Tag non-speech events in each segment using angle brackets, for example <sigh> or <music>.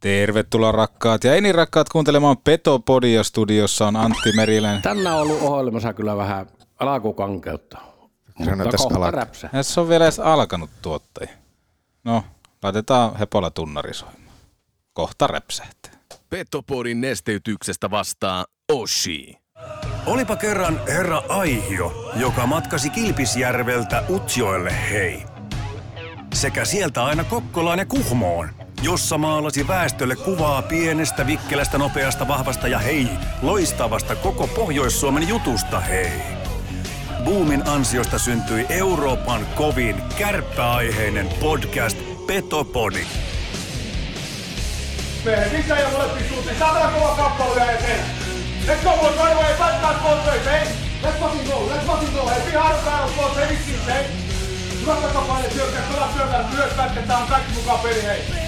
Tervetuloa rakkaat ja eni rakkaat kuuntelemaan Petopodia. Studiossa on Antti Merilän. Tänään on ollut ohjelmassa kyllä vähän alkukankeutta. Se on Mutta tässä kohta alkaa. räpsä. Ja se on vielä edes alkanut tuottaja. No, laitetaan Hepola tunnari soimaan. Kohta räpsähtää. Petopodin nesteytyksestä vastaa Oshi. Olipa kerran herra Aihio, joka matkasi Kilpisjärveltä Utsjoelle hei. Sekä sieltä aina Kokkolaan ja Kuhmoon, jossa maalasi väestölle kuvaa pienestä, vikkelästä, nopeasta, vahvasta ja hei, loistavasta koko Pohjois-Suomen jutusta hei. Boomin ansiosta syntyi Euroopan kovin kärppäaiheinen podcast Petopodi. Miehet sisään ja molempiin suuntiin. Saatana kova kamppailu jää eteen. Let's go boys, right away. Back back both ways, hey. Let's fucking go, let's fucking go. Hey, be hard on battle, boys, hey, vissiin, hey. Hyvät takapaine, syökkää, pelaa syökkää, myös pätketään kaikki mukaan peli, hei.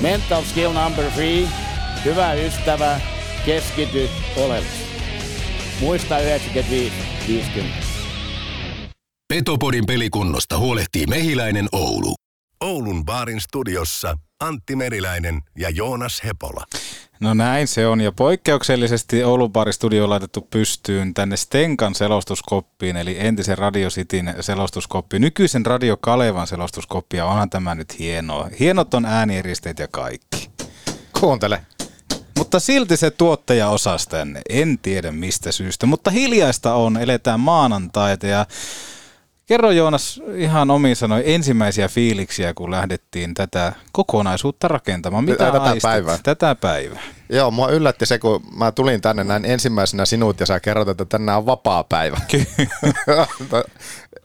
Mental skill number three. Hyvä ystävä, keskity oleellisesti. Muista 95-50. Petopodin pelikunnosta huolehtii Mehiläinen Oulu. Oulun baarin studiossa Antti Meriläinen ja Joonas Hepola. No näin se on ja poikkeuksellisesti Oulun Studio on laitettu pystyyn tänne Stenkan selostuskoppiin eli entisen Radio Cityn selostuskoppiin, nykyisen Radio Kalevan selostuskoppi ja onhan tämä nyt hienoa. Hienot on äänieristeet ja kaikki. Kuuntele. Mutta silti se tuottaja osasi tänne. En tiedä mistä syystä, mutta hiljaista on. Eletään maanantaita ja kerro Joonas ihan omin sanoin ensimmäisiä fiiliksiä, kun lähdettiin tätä kokonaisuutta rakentamaan. Mitä Tätä aistit? päivää. Tätä päivää. Joo, mua yllätti se, kun mä tulin tänne näin ensimmäisenä sinut ja sä kerrot, että tänään on vapaa päivä. <laughs>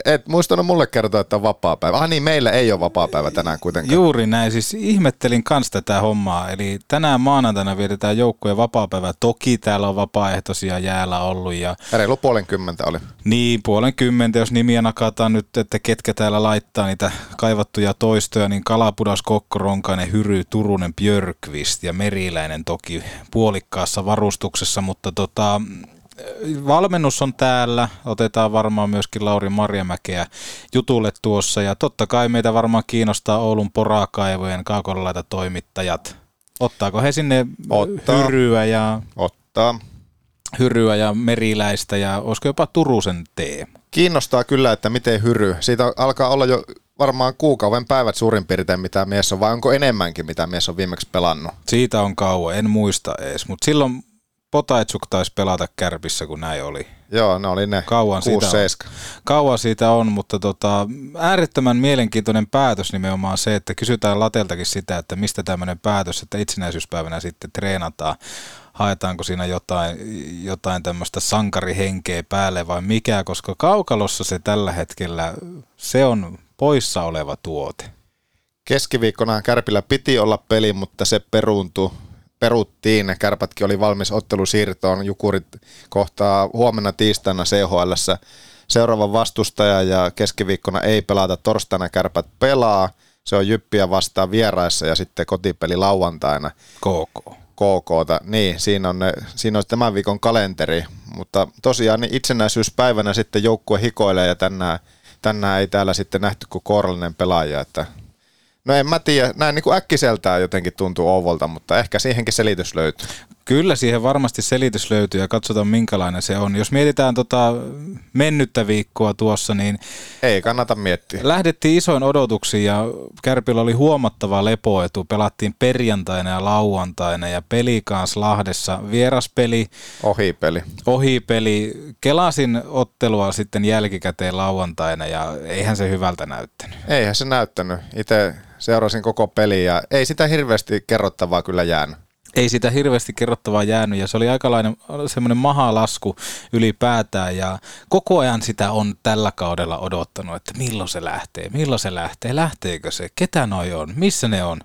Et muistanut mulle kertoa, että on vapaa päivä. Ah niin, meillä ei ole vapaa päivä tänään kuitenkaan. Juuri näin, siis ihmettelin kans tätä hommaa. Eli tänään maanantaina vietetään joukkueen vapaapäivä. Toki täällä on vapaaehtoisia jäällä ollut ja Reilu puolen kymmentä oli. Niin, puolen kymmentä, jos nimiä nakataan nyt, että ketkä täällä laittaa niitä kaivattuja toistoja, niin Kalapudas, Kokko, Ronkainen, Hyry, Turunen, Björkvist ja Meriläinen toki puolikkaassa varustuksessa, mutta tota, valmennus on täällä, otetaan varmaan myöskin Lauri Marjamäkeä jutulle tuossa ja totta kai meitä varmaan kiinnostaa Oulun porakaivojen kaukolalaita toimittajat. Ottaako he sinne Ottaa. hyryä ja, Ottaa. hyryä ja meriläistä ja olisiko jopa Turusen Teemu? Kiinnostaa kyllä, että miten hyry. Siitä alkaa olla jo varmaan kuukauden päivät suurin piirtein, mitä mies on, vai onko enemmänkin, mitä mies on viimeksi pelannut? Siitä on kauan, en muista edes, mutta silloin Potaitsuk taisi pelata kärpissä, kun näin oli. Joo, ne oli ne Kauan siitä, on. 6-7. Kauan siitä on, mutta tota, äärettömän mielenkiintoinen päätös nimenomaan se, että kysytään Lateltakin sitä, että mistä tämmöinen päätös, että itsenäisyyspäivänä sitten treenataan. Haetaanko siinä jotain, jotain tämmöistä sankarihenkeä päälle vai mikä, koska kaukalossa se tällä hetkellä, se on poissa oleva tuote. Keskiviikkona Kärpillä piti olla peli, mutta se peruuntui. Peruttiin. Kärpätkin oli valmis ottelusiirtoon. Jukurit kohtaa huomenna tiistaina CHL seuraavan vastustaja ja keskiviikkona ei pelata. Torstaina Kärpät pelaa. Se on Jyppiä vastaan vieraissa ja sitten kotipeli lauantaina KK. KKta. Niin, siinä on, ne, siinä on tämän viikon kalenteri. Mutta tosiaan niin itsenäisyyspäivänä sitten joukkue hikoilee ja tänään, tänään ei täällä sitten nähty kuin kourallinen pelaaja. Että No en mä tiedä, näin niin kuin äkkiseltään jotenkin tuntuu Ouvolta, mutta ehkä siihenkin selitys löytyy. Kyllä siihen varmasti selitys löytyy ja katsotaan minkälainen se on. Jos mietitään tota mennyttä viikkoa tuossa, niin Ei kannata miettiä. lähdettiin isoin odotuksiin ja Kärpillä oli huomattava lepoetu. Pelattiin perjantaina ja lauantaina ja peli kanssa Lahdessa. Vieraspeli, Ohipeli. ohipeli. Kelasin ottelua sitten jälkikäteen lauantaina ja eihän se hyvältä näyttänyt. Eihän se näyttänyt. Itse seurasin koko peliä ja ei sitä hirveästi kerrottavaa kyllä jäänyt. ei sitä hirveästi kerrottavaa jäänyt ja se oli aikalainen semmoinen mahalasku ylipäätään ja koko ajan sitä on tällä kaudella odottanut, että milloin se lähtee, milloin se lähtee, lähteekö se, ketä noi on, missä ne on.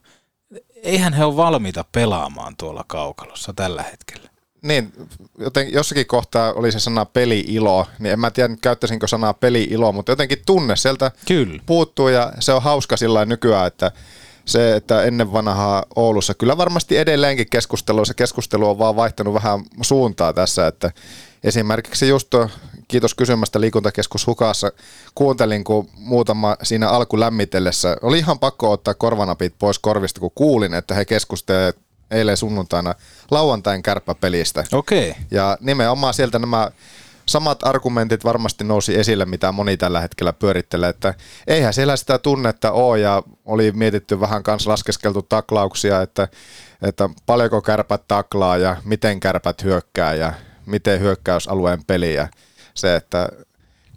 eihän he ole valmiita pelaamaan tuolla kaukalossa tällä hetkellä. Niin, joten jossakin kohtaa oli se sana peli-ilo, niin en mä tiedä käyttäisinkö sanaa peli-ilo, mutta jotenkin tunne sieltä Kyllä. puuttuu ja se on hauska sillä nykyään, että se, että ennen vanhaa Oulussa, kyllä varmasti edelleenkin keskustelu, se keskustelu on vaan vaihtanut vähän suuntaa tässä, että esimerkiksi just tuo, kiitos kysymästä liikuntakeskus Hukassa, kuuntelin kun muutama siinä alku lämmitellessä, oli ihan pakko ottaa korvanapit pois korvista, kun kuulin, että he keskustelevat eilen sunnuntaina lauantain kärppäpelistä. Okei. Ja nimenomaan sieltä nämä samat argumentit varmasti nousi esille, mitä moni tällä hetkellä pyörittelee, että eihän siellä sitä tunnetta ole ja oli mietitty vähän kanssa laskeskeltu taklauksia, että, että paljonko kärpät taklaa ja miten kärpät hyökkää ja miten hyökkäysalueen peli ja se, että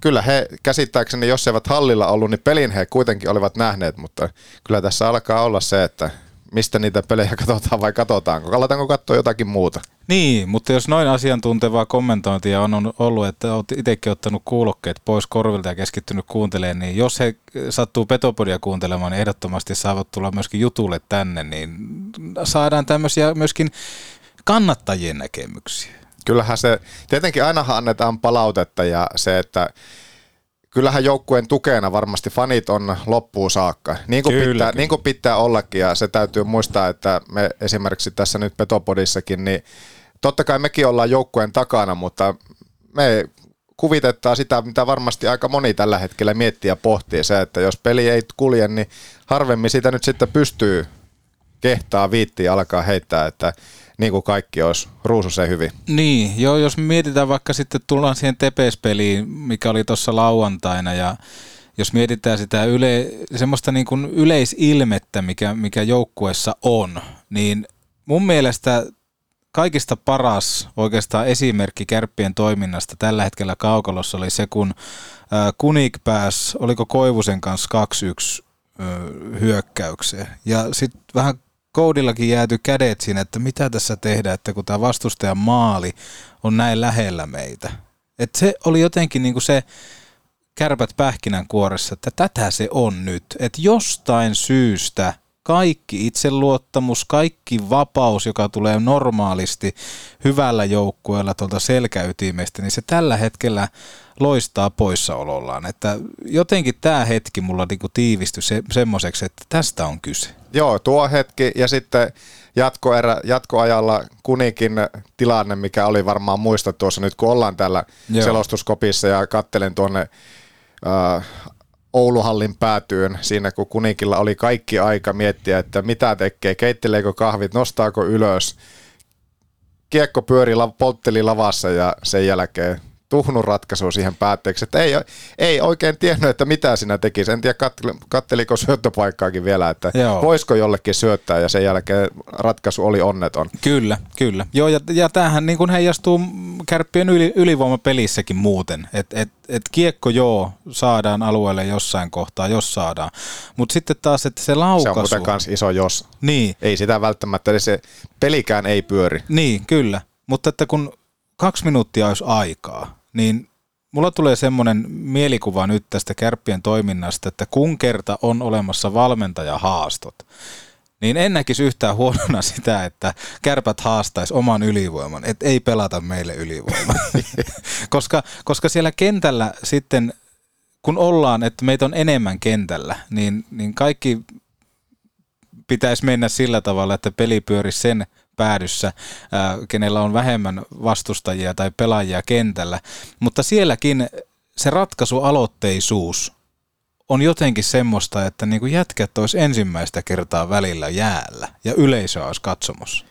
kyllä he käsittääkseni, jos eivät hallilla ollut, niin pelin he kuitenkin olivat nähneet, mutta kyllä tässä alkaa olla se, että mistä niitä pelejä <laughs> katsotaan vai katsotaanko, aletaanko katsoa jotakin muuta. Niin, mutta jos noin asiantuntevaa kommentointia on ollut, että olet itsekin ottanut kuulokkeet pois korvilta ja keskittynyt kuuntelemaan, niin jos he sattuu Petopodia kuuntelemaan, niin ehdottomasti saavat tulla myöskin jutulle tänne, niin saadaan tämmöisiä myöskin kannattajien näkemyksiä. Kyllähän se, tietenkin ainahan annetaan palautetta ja se, että kyllähän joukkueen tukena varmasti fanit on loppuun saakka, niin kuin, Kyllä, pitää, kyllä. niin kuin pitää ollakin ja se täytyy muistaa, että me esimerkiksi tässä nyt Petopodissakin, niin totta kai mekin ollaan joukkueen takana, mutta me kuvitetaan sitä, mitä varmasti aika moni tällä hetkellä miettii ja pohtii se, että jos peli ei kulje, niin harvemmin sitä nyt sitten pystyy kehtaa viittiin alkaa heittää, että niin kuin kaikki olisi ruususen hyvin. Niin, joo, jos mietitään vaikka sitten tullaan siihen Tepes-peliin, mikä oli tuossa lauantaina ja jos mietitään sitä yle, semmoista niin kuin yleisilmettä, mikä, mikä joukkueessa on, niin mun mielestä kaikista paras oikeastaan esimerkki kärppien toiminnasta tällä hetkellä kaukalossa oli se, kun Kunik pääsi, oliko Koivusen kanssa 2-1 ö, hyökkäykseen. Ja sitten vähän koudillakin jääty kädet siinä, että mitä tässä tehdään, että kun tämä vastustajan maali on näin lähellä meitä. Et se oli jotenkin niinku se kärpät pähkinän kuoressa, että tätä se on nyt. Että jostain syystä kaikki itseluottamus, kaikki vapaus, joka tulee normaalisti hyvällä joukkueella tuolta selkäytimestä, niin se tällä hetkellä loistaa poissaolollaan. Että jotenkin tämä hetki mulla niinku tiivistyi se, semmoiseksi, että tästä on kyse. Joo, tuo hetki ja sitten jatkoerä, jatkoajalla Kunikin tilanne, mikä oli varmaan muista tuossa nyt, kun ollaan täällä Joo. Selostuskopissa ja kattelen tuonne äh, Ouluhallin päätyyn siinä, kun Kunikilla oli kaikki aika miettiä, että mitä tekee, keitteleekö kahvit, nostaako ylös. Kiekko pyöri, poltteli lavassa ja sen jälkeen tuhnun ratkaisu siihen päätteeksi, että ei, ei oikein tiennyt, että mitä siinä tekisi. En tiedä, katteli, katteliko syöttöpaikkaakin vielä, että Joo. Voisiko jollekin syöttää ja sen jälkeen ratkaisu oli onneton. Kyllä, kyllä. Joo, ja, ja tämähän niin kuin heijastuu kärppien yli, ylivoimapelissäkin muuten. Että et, et kiekko joo, saadaan alueelle jossain kohtaa, jos saadaan. Mutta sitten taas, että se Se on laukaisu... muuten kans iso jos. Niin, Ei sitä välttämättä, eli se pelikään ei pyöri. niin, kyllä. Mutta että kun kaksi minuuttia olisi aikaa, niin mulla tulee semmoinen mielikuva nyt tästä kärppien toiminnasta, että kun kerta on olemassa valmentajahaastot, niin en näkisi yhtään huonona <laughs> sitä, että kärpät haastaisi oman ylivoiman, että ei pelata meille ylivoimaa. <laughs> koska, koska siellä kentällä sitten, kun ollaan, että meitä on enemmän kentällä, niin, niin kaikki pitäisi mennä sillä tavalla, että peli pyörisi sen päädyssä, ää, kenellä on vähemmän vastustajia tai pelaajia kentällä. Mutta sielläkin se ratkaisualoitteisuus on jotenkin semmoista, että niin kuin jätkät olisi ensimmäistä kertaa välillä jäällä ja yleisö olisi katsomossa.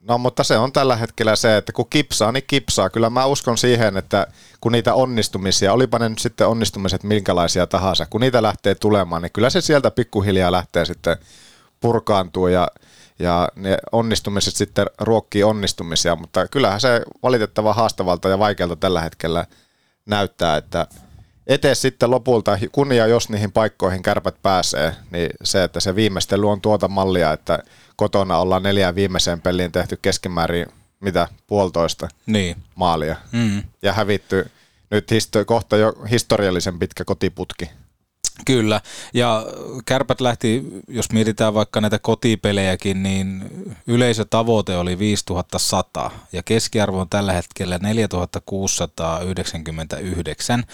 No mutta se on tällä hetkellä se, että kun kipsaa, niin kipsaa. Kyllä mä uskon siihen, että kun niitä onnistumisia, olipa ne nyt sitten onnistumiset minkälaisia tahansa, kun niitä lähtee tulemaan, niin kyllä se sieltä pikkuhiljaa lähtee sitten purkaantuu ja, ja ne onnistumiset sitten ruokkii onnistumisia, mutta kyllähän se valitettava haastavalta ja vaikealta tällä hetkellä näyttää, että eteen sitten lopulta, kun ja jos niihin paikkoihin kärpät pääsee, niin se, että se viimeistely on tuota mallia, että kotona ollaan neljään viimeiseen peliin tehty keskimäärin mitä puolitoista Niin. maalia Mm. ja hävitty nyt histo- kohta jo historiallisen pitkä kotiputki. Kyllä, ja kärpät lähti, jos mietitään vaikka näitä kotipelejäkin, niin yleisötavoite oli 5100 ja keskiarvo on tällä hetkellä 4699.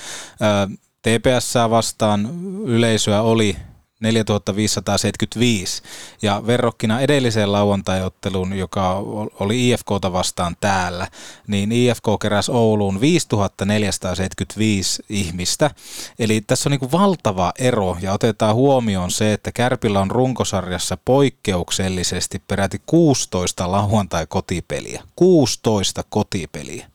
TPS vastaan yleisöä oli 4575 ja verrokkina edelliseen lauantaiotteluun, joka oli IFKta vastaan täällä, niin IFK keräsi Ouluun 5475 ihmistä. Eli tässä on niin kuin valtava ero ja otetaan huomioon se, että Kärpillä on runkosarjassa poikkeuksellisesti peräti 16 lauantai-kotipeliä. 16 kotipeliä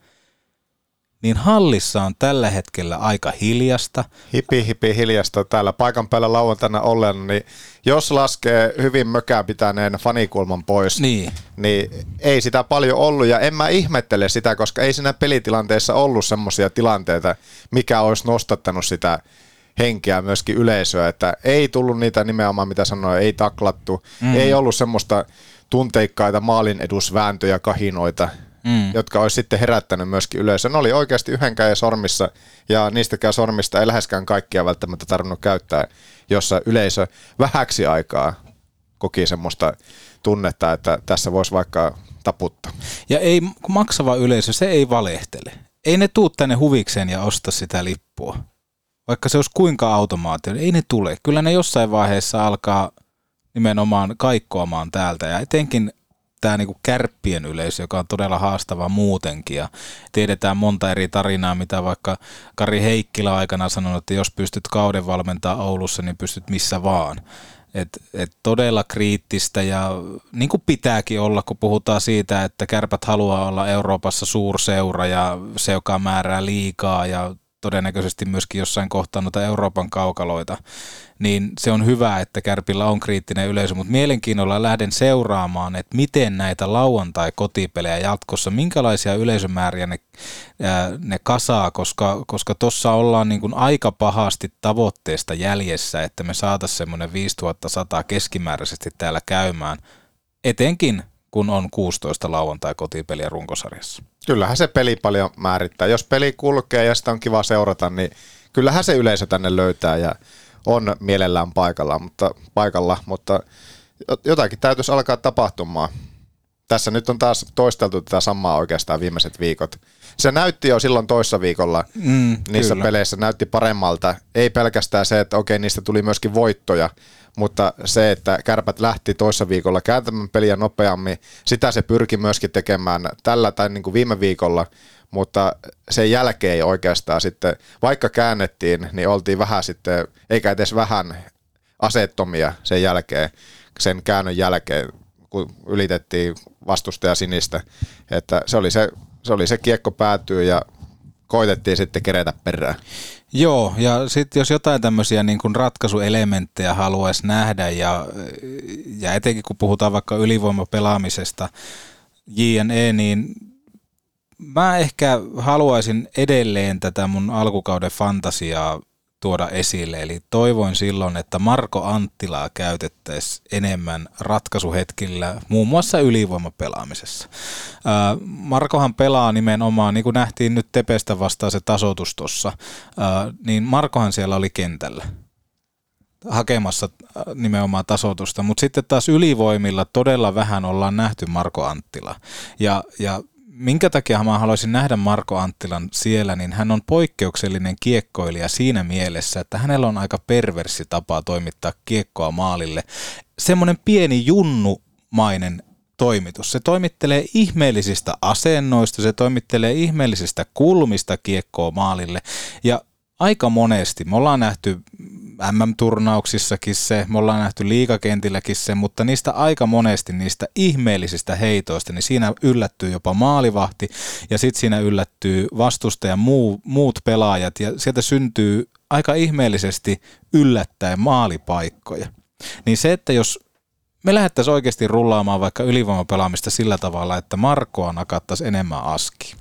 niin hallissa on tällä hetkellä aika hiljasta. Hipi hipi hiljasta täällä paikan päällä lauantaina ollen, niin jos laskee hyvin mökää pitäneen fanikulman pois, niin. niin ei sitä paljon ollut ja en mä ihmettele sitä, koska ei siinä pelitilanteessa ollut semmoisia tilanteita, mikä olisi nostattanut sitä henkeä myöskin yleisöä, että ei tullut niitä nimenomaan, mitä sanoin, ei taklattu, mm. ei ollut semmoista tunteikkaita maalin edusvääntöjä, kahinoita, mm. jotka olisi sitten herättänyt myöskin yleisö. Ne oli oikeasti yhden käden sormissa ja niistäkään sormista ei läheskään kaikkia välttämättä tarvinnut käyttää, jossa yleisö vähäksi aikaa koki semmoista tunnetta, että tässä voisi vaikka taputtaa. Ja ei maksava yleisö, se ei valehtele. Ei ne tuu tänne huvikseen ja osta sitä lippua. Vaikka se olisi kuinka automaatio, ei ne tule. Kyllä ne jossain vaiheessa alkaa nimenomaan kaikkoamaan täältä. Ja etenkin tämä niinku kärppien yleisö, joka on todella haastava muutenkin. Ja tiedetään monta eri tarinaa, mitä vaikka Kari Heikkilä aikana sanonut, että jos pystyt kauden valmentaa Oulussa, niin pystyt missä vaan. Et, et todella kriittistä ja niin kuin pitääkin olla, kun puhutaan siitä, että kärpät haluaa olla Euroopassa suurseura ja se, joka määrää liikaa ja todennäköisesti myöskin jossain kohtaa noita Euroopan kaukaloita, niin se on hyvä, että Kärpillä on kriittinen yleisö, mutta mielenkiinnolla lähden seuraamaan, että miten näitä lauantai-kotipelejä jatkossa, minkälaisia yleisömääriä ne, ää, ne kasaa, koska koska tuossa ollaan niin kuin aika pahasti tavoitteesta jäljessä, että me saataisiin semmoinen 5100 keskimääräisesti täällä käymään, etenkin kun on 16 lauantai-kotipeliä runkosarjassa. Kyllähän se peli paljon määrittää. Jos peli kulkee ja sitä on kiva seurata, niin kyllähän se yleisö tänne löytää ja on mielellään paikalla, mutta, paikalla, mutta jotakin täytyisi alkaa tapahtumaan. Tässä nyt on taas toisteltu tätä samaa oikeastaan viimeiset viikot. Se näytti jo silloin toissa viikolla mm, niissä kyllä. peleissä, näytti paremmalta. Ei pelkästään se, että okei, niistä tuli myöskin voittoja, mutta se, että kärpät lähti toissa viikolla kääntämään peliä nopeammin, sitä se pyrki myöskin tekemään tällä tai niin kuin viime viikolla, mutta sen jälkeen ei oikeastaan sitten, vaikka käännettiin, niin oltiin vähän sitten, eikä edes vähän asettomia sen jälkeen, sen käännön jälkeen, kun ylitettiin vastustaja sinistä, että se oli se, se, oli se kiekko päätyy ja koitettiin sitten kerätä perään. Joo, ja sitten jos jotain tämmöisiä niin kuin ratkaisuelementtejä haluaisi nähdä, ja, ja etenkin kun puhutaan vaikka ylivoimapelaamisesta, JNE, niin mä ehkä haluaisin edelleen tätä mun alkukauden fantasiaa tuoda esille. Eli toivoin silloin, että Marko Anttilaa käytettäisiin enemmän ratkaisuhetkillä, muun muassa ylivoimapelaamisessa. Markohan pelaa nimenomaan, niin kuin nähtiin nyt Tepestä vastaan se tasoitus tuossa, niin Markohan siellä oli kentällä hakemassa nimenomaan tasoitusta, mutta sitten taas ylivoimilla todella vähän ollaan nähty Marko Anttila. Ja, ja minkä takia mä haluaisin nähdä Marko Anttilan siellä, niin hän on poikkeuksellinen kiekkoilija siinä mielessä, että hänellä on aika perversi tapa toimittaa kiekkoa maalille. Semmoinen pieni junnumainen toimitus. Se toimittelee ihmeellisistä asennoista, se toimittelee ihmeellisistä kulmista kiekkoa maalille. Ja aika monesti, me ollaan nähty MM-turnauksissakin se, me ollaan nähty liikakentilläkin se, mutta niistä aika monesti niistä ihmeellisistä heitoista, niin siinä yllättyy jopa maalivahti ja sitten siinä yllättyy vastustajan muu, muut pelaajat ja sieltä syntyy aika ihmeellisesti yllättäen maalipaikkoja. Niin se, että jos me lähdettäisiin oikeasti rullaamaan vaikka ylivoimapelaamista sillä tavalla, että Markoa nakattaisiin enemmän aski,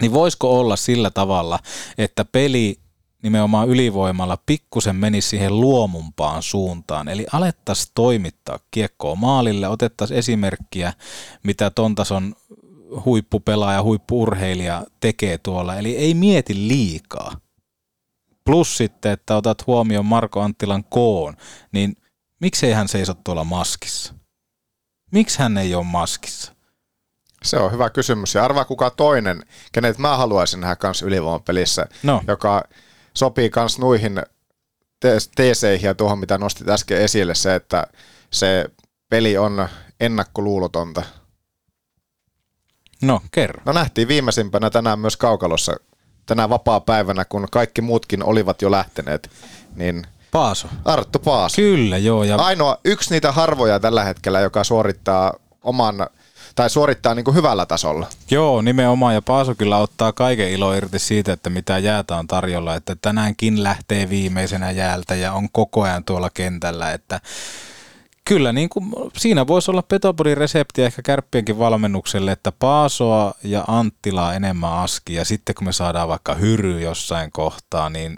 niin voisiko olla sillä tavalla, että peli nimenomaan ylivoimalla pikkusen menisi siihen luomumpaan suuntaan. Eli alettaisiin toimittaa kiekkoa maalille, otettaisiin esimerkkiä, mitä ton tason huippupelaaja, huippuurheilija tekee tuolla. Eli ei mieti liikaa. Plus sitten, että otat huomioon Marko Anttilan koon, niin miksei hän seiso tuolla maskissa? Miksi hän ei ole maskissa? Se on hyvä kysymys. Ja arvaa kuka toinen, kenet mä haluaisin nähdä kans ylivoimapelissä, No. joka sopii kans nuihin te- teeseihin ja tuohon, mitä nostit äsken esille, se, että se peli on ennakkoluulotonta. No, kerro. No nähtiin viimeisimpänä tänään myös Kaukalossa, tänä vapaa-päivänä, kun kaikki muutkin olivat jo lähteneet, niin Paaso. Arttu Paas. Kyllä, joo. Ja Ainoa yksi niitä harvoja tällä hetkellä, joka suorittaa oman, tai suorittaa niin kuin hyvällä tasolla. Joo, nimenomaan. Ja Paaso kyllä ottaa kaiken ilo irti siitä, että mitä jäätä on tarjolla. Että tänäänkin lähtee viimeisenä jäältä ja on koko ajan tuolla kentällä. Että kyllä niin kuin, siinä voisi olla Petopodin resepti ehkä kärppienkin valmennukselle, että Paasoa ja Anttilaa enemmän aski. Ja sitten kun me saadaan vaikka hyry jossain kohtaa, niin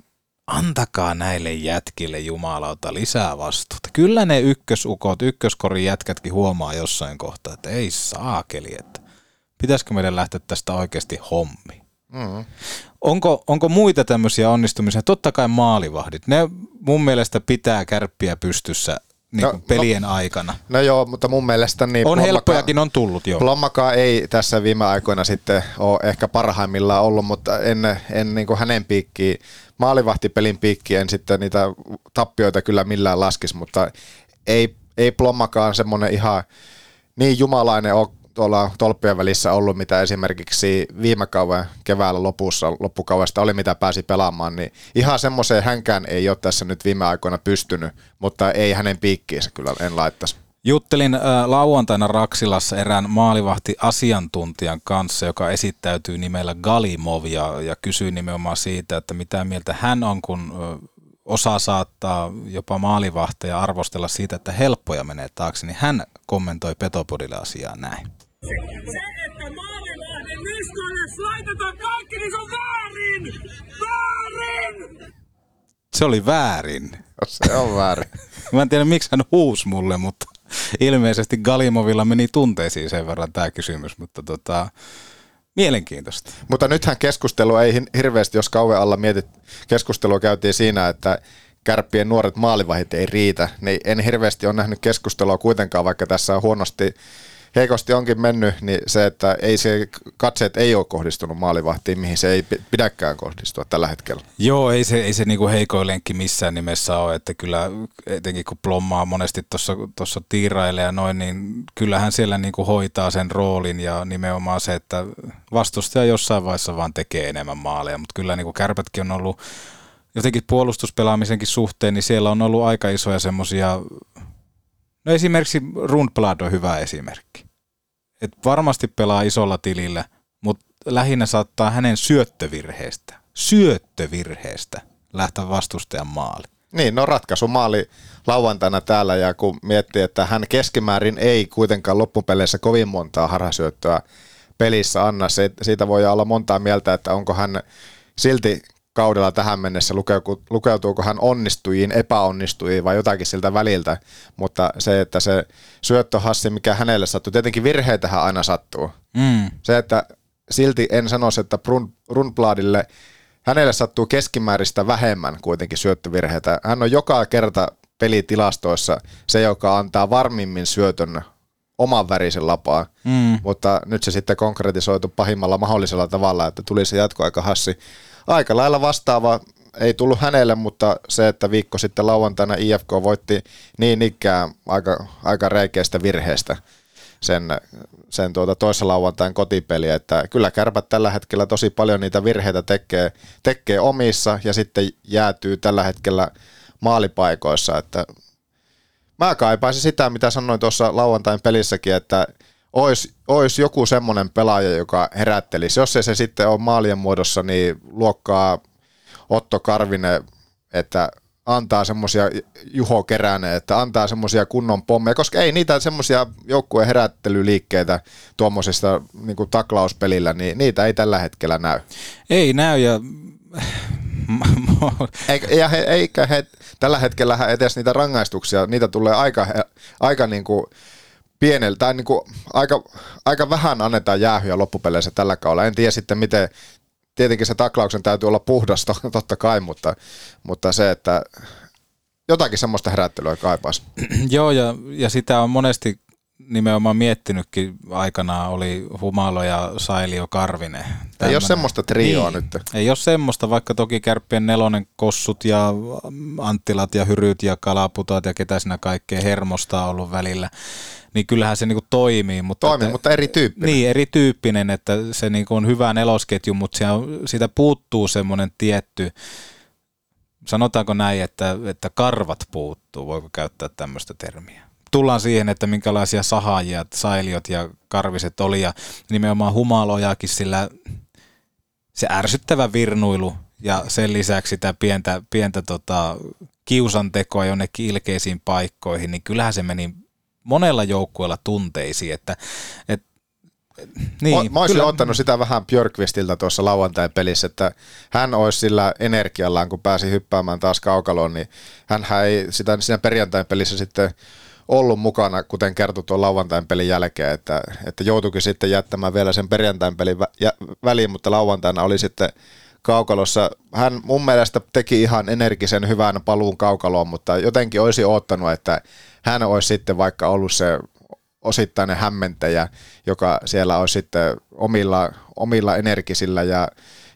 antakaa näille jätkille jumalauta lisää vastuuta. Kyllä ne ykkösukot, ykköskorin jätkätkin huomaa jossain kohtaa, että ei saakeli, että pitäisikö meidän lähteä tästä oikeasti hommiin. Mm. Onko, onko muita tämmöisiä onnistumisia? Totta kai maalivahdit. Ne mun mielestä pitää kärppiä pystyssä niin No, kuin pelien aikana. No joo, mutta mun mielestä niin On helppojakin on tullut jo. Plommakaan ei tässä viime aikoina sitten ole ehkä parhaimmillaan ollut, mutta en, en niin kuin hänen piikkiin, maalivahtipelin piikkiin en sitten niitä tappioita kyllä millään laskisi, mutta ei, ei Plommakaan semmoinen ihan niin jumalainen ole tuolla tolppien välissä ollut, mitä esimerkiksi viime kauden keväällä lopussa, loppukaudesta oli, mitä pääsi pelaamaan, niin ihan semmoiseen hänkään ei ole tässä nyt viime aikoina pystynyt, mutta ei hänen piikkiinsä kyllä en laittaisi. Juttelin äh, lauantaina Raksilassa erään maalivahti-asiantuntijan kanssa, joka esittäytyy nimellä Galimov ja, ja kysyi nimenomaan siitä, että mitä mieltä hän on, kun ö, osaa saattaa jopa maalivahteja arvostella siitä, että helppoja menee taakse, niin hän kommentoi Petopodille asiaa näin. Se, että maalivahden niskoille laitetaan kaikki, niin se on väärin! Väärin! Se oli väärin. Se on väärin. <laughs> Mä en tiedä, miksi hän huusi mulle, mutta ilmeisesti Galimovilla meni tunteisiin sen verran tämä kysymys, mutta tota, mielenkiintoista. Mutta nythän keskustelu ei hirveästi, jos kauan alla mietit, keskustelua käytiin siinä, että kärppien nuoret maalivahit ei riitä, niin en hirveästi ole nähnyt keskustelua kuitenkaan, vaikka tässä on huonosti, heikosti onkin mennyt, niin se, että ei se, katseet ei ole kohdistunut maalivahtiin, mihin se ei pi- pidäkään kohdistua tällä hetkellä. Joo, ei se, ei se niinku heikoin lenkki missään nimessä ole, että kyllä etenkin kun Plommaa monesti tuossa tiirailee ja noin, niin kyllähän siellä niinku hoitaa sen roolin ja nimenomaan se, että vastustaja jossain vaiheessa vaan tekee enemmän maaleja, mutta kyllä niinku kärpätkin on ollut jotenkin puolustuspelaamisenkin suhteen, niin siellä on ollut aika isoja semmoisia, no esimerkiksi Rundblad on hyvä esimerkki. Et varmasti pelaa isolla tilillä, mutta lähinnä saattaa hänen syöttövirheestä, syöttövirheestä lähteä vastustajan maali. Niin, no ratkaisu maali lauantaina täällä ja kun miettii, että hän keskimäärin ei kuitenkaan loppupeleissä kovin montaa harhasyöttöä pelissä anna, siitä voi olla montaa mieltä, että onko hän silti kaudella tähän mennessä, lukeutuuko, hän onnistujiin, epäonnistujiin vai jotakin siltä väliltä, mutta se, että se syöttöhassi, mikä hänelle sattuu, tietenkin virheitähän aina sattuu. Mm. Se, että silti en sanoisi, että Brun, Rundbladille, hänelle sattuu keskimääristä vähemmän kuitenkin syöttövirheitä. Hän on joka kerta pelitilastoissa se, joka antaa varmimmin syötön oman värisen lapaa, Mm. mutta nyt se sitten konkretisoitu pahimmalla mahdollisella tavalla, että tuli se jatkoaikahassi. Aika lailla vastaava ei tullut hänelle, mutta se, että viikko sitten lauantaina IFK voitti niin ikään aika, aika reikeästä virheestä sen, sen tuota toisen lauantain kotipeliä, että kyllä kärpät tällä hetkellä tosi paljon niitä virheitä tekee, tekee omissa ja sitten jäätyy tällä hetkellä maalipaikoissa, että mä kaipaisin sitä, mitä sanoin tuossa lauantain pelissäkin, että olisi, olisi joku semmoinen pelaaja, joka herättelisi. Jos ei se sitten ole maalien muodossa, niin luokkaa Otto Karvinen, että antaa semmoisia Juho Keränen, että antaa semmoisia kunnon pommeja, koska ei niitä semmoisia joukkueen herättelyliikkeitä tuommoisista niin taklauspelillä, niin niitä ei tällä hetkellä näy. Ei näy ja <laughs> Eikä, ja he, eikä he tällä hetkellä edes niitä rangaistuksia, niitä tulee aika, aika niin kuin pienellä, tai niin kuin aika, aika vähän annetaan jäähyä loppupeleissä tällä kaudella. En tiedä sitten, miten tietenkin se taklauksen täytyy olla puhdasta, <laughs> totta kai, mutta, mutta se, että jotakin semmoista herättelyä kaipaisi. <clears throat> Joo, ja, ja sitä on monesti nimenomaan miettinytkin aikanaan, oli Humalo ja Sailio Karvinen. Ei ole semmoista trioa niin, nyt. Ei ole semmoista, vaikka toki Kärppien nelonen kossut ja Anttilat ja Hyryt ja Kalaputat ja ketä siinä kaikkea hermosta on ollut välillä niin kyllähän se niinku toimii. Mutta toimii, että, mutta erityyppinen. Niin, erityyppinen, että se niinku on hyvä nelosketju, mutta siitä puuttuu semmoinen tietty, sanotaanko näin, että, että karvat puuttuu, voiko käyttää tämmöistä termiä. Tullaan siihen, että minkälaisia sahaajia, sailiot ja karviset oli ja nimenomaan humalojakin, sillä se ärsyttävä virnuilu ja sen lisäksi sitä pientä, pientä tota, kiusantekoa jonnekin ilkeisiin paikkoihin, niin kyllähän se meni monella joukkueella tunteisiin, että, et, niin, mä, mä olisin kyllä. ottanut sitä vähän Björkvistiltä tuossa lauantain pelissä, että hän olisi sillä energiallaan, kun pääsi hyppäämään taas kaukaloon, niin hän ei sitä siinä perjantain pelissä sitten ollut mukana, kuten kertoi tuon lauantain pelin jälkeen, että, että joutuikin sitten jättämään vielä sen perjantain pelin vä- väliin, mutta lauantaina oli sitten kaukalossa. Hän mun mielestä teki ihan energisen hyvän paluun kaukaloon, mutta jotenkin olisi ottanut, että hän olisi sitten vaikka ollut se osittainen hämmentäjä, joka siellä olisi sitten omilla, omilla energisillä ja,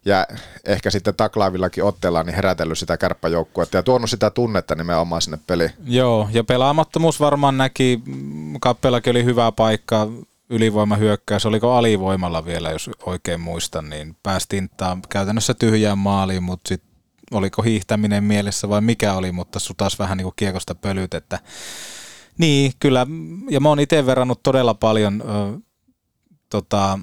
ja ehkä sitten taklaavillakin otteella niin herätellyt sitä kärppäjoukkuetta ja tuonut sitä tunnetta nimenomaan sinne peliin. Joo, ja pelaamattomuus varmaan näki, kappeellakin oli hyvä paikka, ylivoimahyökkäys, oliko alivoimalla vielä, jos oikein muistan, niin päästiin käytännössä tyhjään maaliin, mutta sitten oliko hiihtäminen mielessä vai mikä oli, mutta taas vähän niin kuin kiekosta pölyt, että niin, kyllä, ja mä oon itse verrannut todella paljon ö, tota,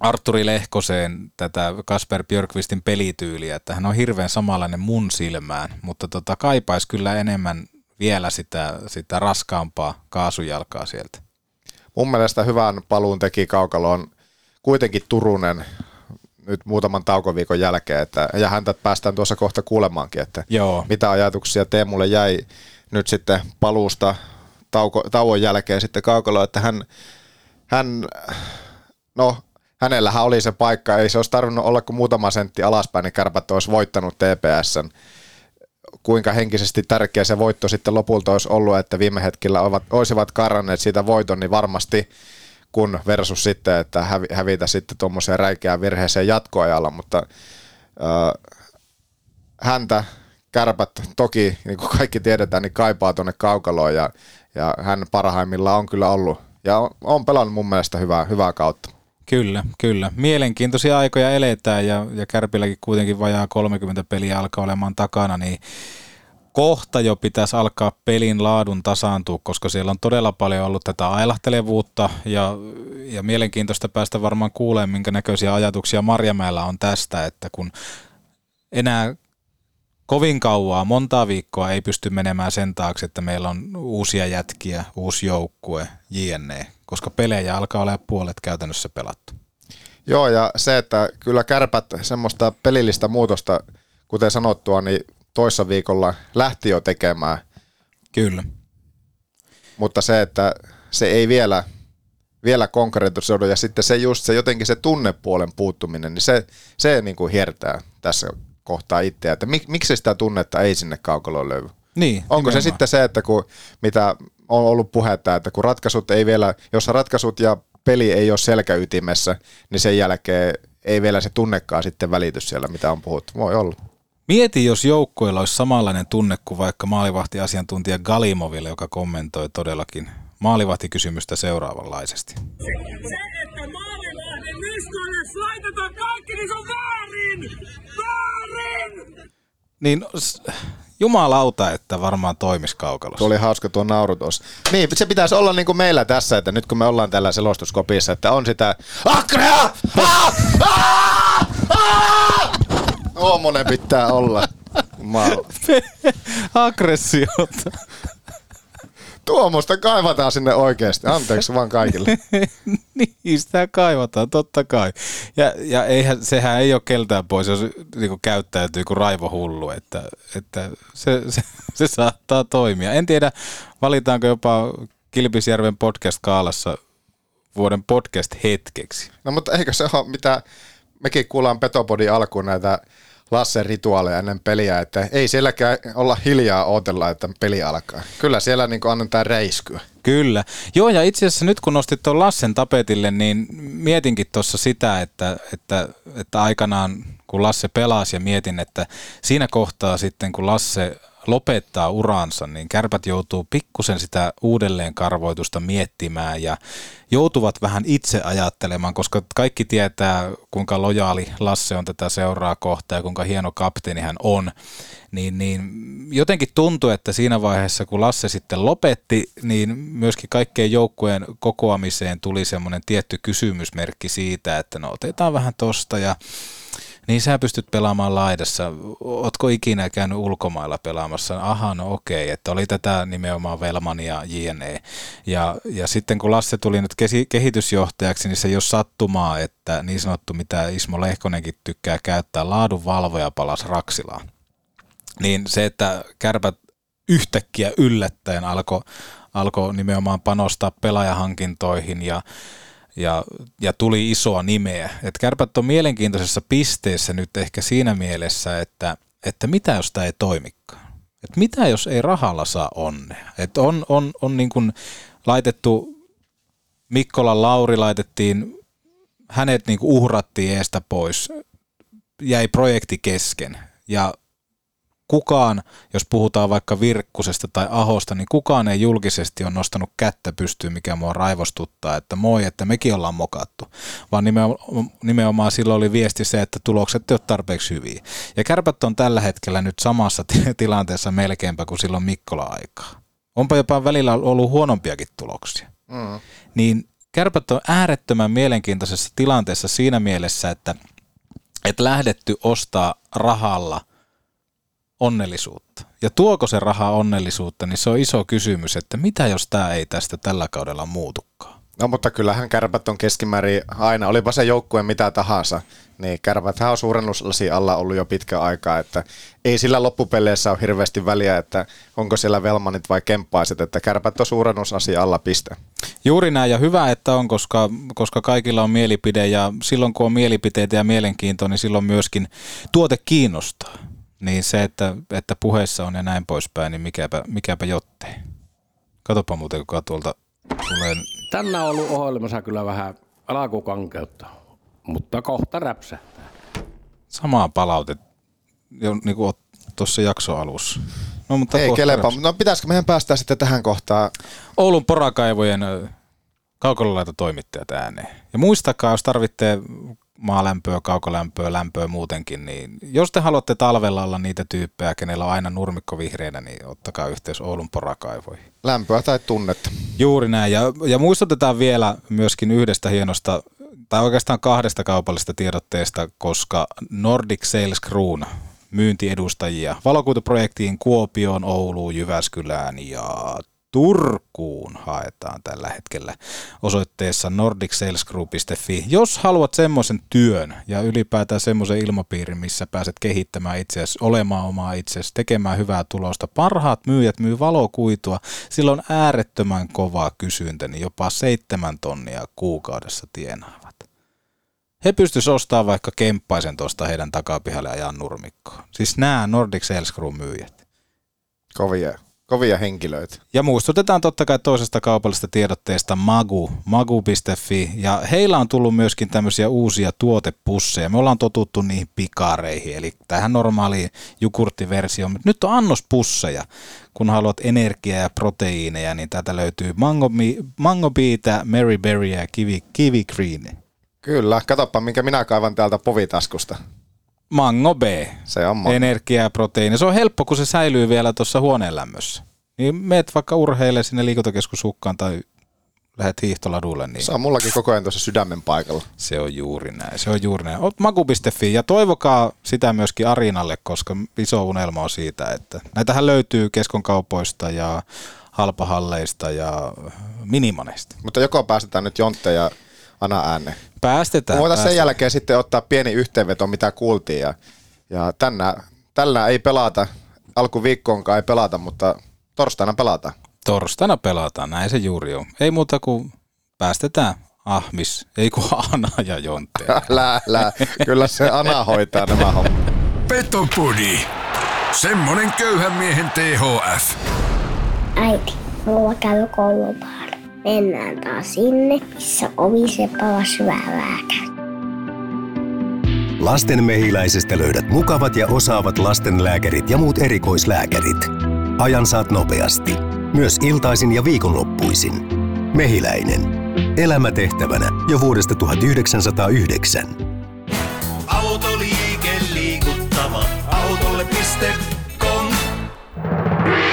Arturi Lehkoseen tätä Kasper Björkvistin pelityyliä, että hän on hirveän samanlainen mun silmään, mutta tota, kaipaisi kyllä enemmän vielä sitä, sitä raskaampaa kaasujalkaa sieltä. Mun mielestä hyvän paluun teki Kaukaloon kuitenkin Turunen nyt muutaman taukoviikon jälkeen, että, ja häntä päästään tuossa kohta kuulemaankin, että Joo. mitä ajatuksia Teemulle jäi nyt sitten paluusta tauko, tauon jälkeen sitten Kaukalo, että hän, hän, no hänellähän oli se paikka, ei se olisi tarvinnut olla kuin muutama sentti alaspäin, niin kärpät olisi voittanut TPSn. Kuinka henkisesti tärkeä se voitto sitten lopulta olisi ollut, että viime hetkellä ovat, olisivat karranneet siitä voiton, niin varmasti kun versus sitten, että hävitä sitten tuommoiseen räikeään virheeseen jatkoajalla, mutta äh, häntä kärpät toki, niin kuin kaikki tiedetään, niin kaipaa tuonne kaukaloon ja, ja hän parhaimmillaan on kyllä ollut ja on, on pelannut mun mielestä hyvää, hyvää kautta. Kyllä, kyllä. Mielenkiintoisia aikoja eletään ja, ja Kärpilläkin kuitenkin vajaa 30 peliä alkaa olemaan takana, niin kohta jo pitäisi alkaa pelin laadun tasaantua, koska siellä on todella paljon ollut tätä ailahtelevuutta ja, ja mielenkiintoista päästä varmaan kuulemaan, minkä näköisiä ajatuksia Marjamäellä on tästä, että kun enää kovin kauaa, montaa viikkoa ei pysty menemään sen taakse, että meillä on uusia jätkiä, uusi joukkue, JNE, koska pelejä alkaa olla puolet käytännössä pelattu. Joo, ja se, että kyllä kärpät semmoista pelillistä muutosta, kuten sanottua, niin toissa viikolla lähti jo tekemään. Kyllä. Mutta se, että se ei vielä, vielä konkretisoidu ja sitten se just se jotenkin se tunnepuolen puuttuminen, niin se, se niin kuin hiertää tässä kohtaa itseä, että mik, miksi sitä tunnetta ei sinne kaukaloon löydy. Niin, Onko nimenomaan. se sitten se, että kun, mitä on ollut puhetta, että kun ratkaisut ei vielä, jos ratkaisut ja peli ei ole selkäytimessä, niin sen jälkeen ei vielä se tunnekaan sitten välitys siellä, mitä on puhuttu. Voi olla. Mieti, jos joukkueella olisi samanlainen tunne kuin vaikka maalivahtiasiantuntija Galimoville, joka kommentoi todellakin maalivahtikysymystä seuraavanlaisesti. Se, että maalivahdin niskoille laitetaan kaikki, niin se on väärin! Väärin! Niin jumalauta, että varmaan toimis kaukalossa. Tuo oli hauska tuo nauru tuossa. Niin, se pitäisi olla niin kuin meillä tässä, että nyt kun me ollaan tällä selostuskopissa, että on sitä Akrea! Tuommoinen pitää olla. <laughs> Aggressiota. Tuommoista kaivataan sinne oikeasti. Anteeksi vaan kaikille. <laughs> niin, sitä kaivataan, totta kai. Ja, ja eihän, sehän ei ole keltään pois, jos niin käyttäytyy kuin raivohullu, että, että se, se, se, saattaa toimia. En tiedä, valitaanko jopa Kilpisjärven podcast-kaalassa vuoden podcast-hetkeksi. No mutta eikö se ole mitä mekin kuullaan Petopodin alkuun näitä Lassen rituaaleja ennen peliä, että ei sielläkään olla hiljaa odotella, että peli alkaa. Kyllä siellä niin annetaan reiskyä. Kyllä. Joo, ja itse asiassa nyt kun nostit tuon Lassen tapetille, niin mietinkin tuossa sitä, että, että, että aikanaan kun Lasse pelasi ja mietin, että siinä kohtaa sitten kun Lasse lopettaa uransa, niin kärpät joutuu pikkusen sitä uudelleenkarvoitusta miettimään ja joutuvat vähän itse ajattelemaan, koska kaikki tietää, kuinka lojaali Lasse on tätä seuraa kohtaa ja kuinka hieno kapteeni hän on. Niin, niin jotenkin tuntuu, että siinä vaiheessa, kun Lasse sitten lopetti, niin myöskin kaikkeen joukkueen kokoamiseen tuli semmoinen tietty kysymysmerkki siitä, että no otetaan vähän tosta ja niin sä pystyt pelaamaan laidassa. Ootko ikinä käynyt ulkomailla pelaamassa? Aha, no okei, että oli tätä nimenomaan Velman ja JNE. Ja, ja sitten kun Lasse tuli nyt kehitysjohtajaksi, niin se ole sattumaa, että niin sanottu, mitä Ismo Lehkonenkin tykkää käyttää, laadunvalvoja palas Raksilaan. Niin se, että kärpät yhtäkkiä yllättäen alkoi alko nimenomaan panostaa pelaajahankintoihin ja ja, ja tuli isoa nimeä. Et kärpät on mielenkiintoisessa pisteessä nyt ehkä siinä mielessä, että, että mitä jos tämä ei toimikaan. Et mitä jos ei rahalla saa onnea. Et on, on, on niin kuin laitettu, Mikkola Lauri laitettiin, hänet niin kuin uhrattiin eestä pois, jäi projekti kesken ja kukaan, jos puhutaan vaikka Virkkusesta tai Ahosta, niin kukaan ei julkisesti ole nostanut kättä pystyyn, mikä mua raivostuttaa, että moi, että mekin ollaan mokattu. Vaan nimenomaan silloin oli viesti se, että tulokset ei ole tarpeeksi hyviä. Ja kärpät on tällä hetkellä nyt samassa tilanteessa melkeinpä kuin silloin Mikkola-aikaa. Onpa jopa välillä ollut huonompiakin tuloksia. Mm. Niin kärpät on äärettömän mielenkiintoisessa tilanteessa siinä mielessä, että, että lähdetty ostaa rahalla – onnellisuutta. Ja tuoko se raha onnellisuutta, niin se on iso kysymys, että mitä jos tämä ei tästä tällä kaudella muutukaan. No mutta kyllähän kärpät on keskimäärin aina, olipa se joukkue mitä tahansa, niin kärpäthän on suurennuslasi alla ollut jo pitkä aikaa, että ei sillä loppupeleissä ole hirveästi väliä, että onko siellä velmanit vai kemppaiset, että kärpät on suurennuslasi alla piste. Juuri näin ja hyvä, että on, koska, koska kaikilla on mielipide ja silloin kun on mielipiteitä ja mielenkiintoa, niin silloin myöskin tuote kiinnostaa. Niin se, että, että puheessa on ja näin poispäin, niin mikäpä, mikäpä jottei. Katopa muuten, kuka tuolta tulee. Tänä on ollut ohjelmassa kyllä vähän alakukankeutta, mutta kohta räpsähtää. Samaa palaute, jo niin kuin tuossa jaksoalussa. No, mutta Ei kelepa. No pitäisikö meidän päästä sitten tähän kohtaan? Oulun porakaivojen kaukolalaita toimittajat ääneen. Ja muistakaa, jos tarvitte maalämpöä, kaukolämpöä, lämpöä muutenkin, niin jos te haluatte talvella olla niitä tyyppejä, kenellä on aina nurmikko vihreänä, niin ottakaa yhteys Oulun porakaivoihin. Lämpöä tai tunnetta. Juuri näin, ja, ja muistutetaan vielä myöskin yhdestä hienosta, tai oikeastaan kahdesta kaupallisesta tiedotteesta, koska Nordic Sales Crew myyntiedustajia valokuituprojektiin Kuopioon, Ouluun, Jyväskylään ja Turkuun haetaan tällä hetkellä osoitteessa nordicsalesgroup.fi. Jos haluat semmoisen työn ja ylipäätään semmoisen ilmapiirin, missä pääset kehittämään itseäsi, olemaan omaa itseäsi, tekemään hyvää tulosta, parhaat myyjät myy valokuitua, silloin äärettömän kova kysyntä, niin jopa seitsemän tonnia kuukaudessa tienaavat. He pystyisivät ostamaan vaikka kemppaisen tuosta heidän takapihalle ajan nurmikkoon. Siis nämä Nordic Sales Group myyjät. Kovia Kovia henkilöitä. Ja muistutetaan totta kai toisesta kaupallisesta tiedotteesta Magu, magu.fi. Ja heillä on tullut myöskin tämmöisiä uusia tuotepusseja. Me ollaan totuttu niihin pikareihin, eli tähän normaaliin jukurttiversioon. Mutta nyt on annospusseja. Kun haluat energiaa ja proteiineja, niin täältä löytyy mango, mango beeta, Mary Berry ja kiwi, kiwi green. Kyllä, katoppa minkä minä kaivan täältä povitaskusta. Mango B. Se on mango. Energia ja proteiini. Se on helppo, kun se säilyy vielä tuossa huoneen lämmössä. Niin meet vaikka urheille sinne liikuntakeskushukkaan tai lähdet hiihtoladulle. Niin se on mullakin koko ajan tuossa sydämen paikalla. Se on juuri näin. Se on juuri näin. Oot maku.fi ja toivokaa sitä myöskin Arinalle, koska iso unelma on siitä, että näitähän löytyy keskon kaupoista ja halpahalleista ja minimaneista. Mutta joko päästetään nyt Jontte ja Ana ääneen. Päästetään. Voitaisiin sen jälkeen sitten ottaa pieni yhteenveto, mitä kuultiin. Ja, ja tänä, tällä ei pelata, alkuviikkoonkaan ei pelata, mutta torstaina pelataan. Torstaina pelataan, näin se juuri on. Ei muuta kuin päästetään Ahmis, ei kun Ana ja Jontte. <laughs> Älä, älä. Kyllä se Ana hoitaa nämä hommat. Petopodi. Semmonen köyhän miehen THF. Äiti, mulla käy koulupaari. Mennään taas sinne, missä oviseppä syvää käy. Lasten mehiläisestä löydät mukavat ja osaavat lastenlääkärit ja muut erikoislääkärit. Ajan saat nopeasti. Myös iltaisin ja viikonloppuisin. Mehiläinen. Elämä tehtävänä jo vuodesta 1909. Autoliike liikuttava. Autolle.com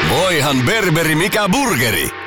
Voihan berberi mikä burgeri.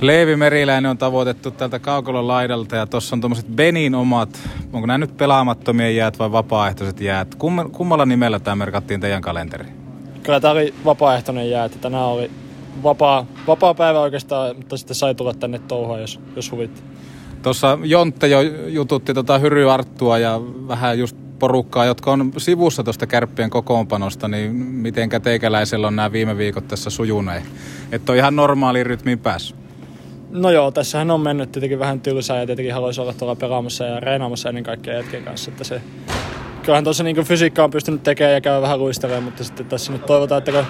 Leevi Meriläinen on tavoitettu tältä kaukolon laidalta ja tuossa on tuommoiset Benin omat, onko nämä nyt pelaamattomia jäät vai vapaaehtoiset jäät? Kum, kummalla nimellä tämä merkattiin teidän kalenteriin? Kyllä tämä oli vapaaehtoinen jää, että tänään oli vapaa, vapaa päivä oikeastaan, mutta sitten sai tulla tänne touhaan, jos, jos huvitti. Tuossa Jontte jo jututti tota Hyry Arttua ja vähän just porukkaa, jotka on sivussa tuosta kärppien kokoonpanosta, niin mitenkä teikäläisellä on nämä viime viikot tässä sujuneet? Että on ihan normaali rytmiin päässyt. No joo, tässähän on mennyt tietenkin vähän tylsää ja tietenkin haluaisi olla tuolla pelaamassa ja reenaamassa ennen kaikkea jätkien kanssa. Että se, kyllähän tuossa niin fysiikka on pystynyt tekemään ja käy vähän luistelemaan, mutta sitten tässä nyt toivotaan, että kun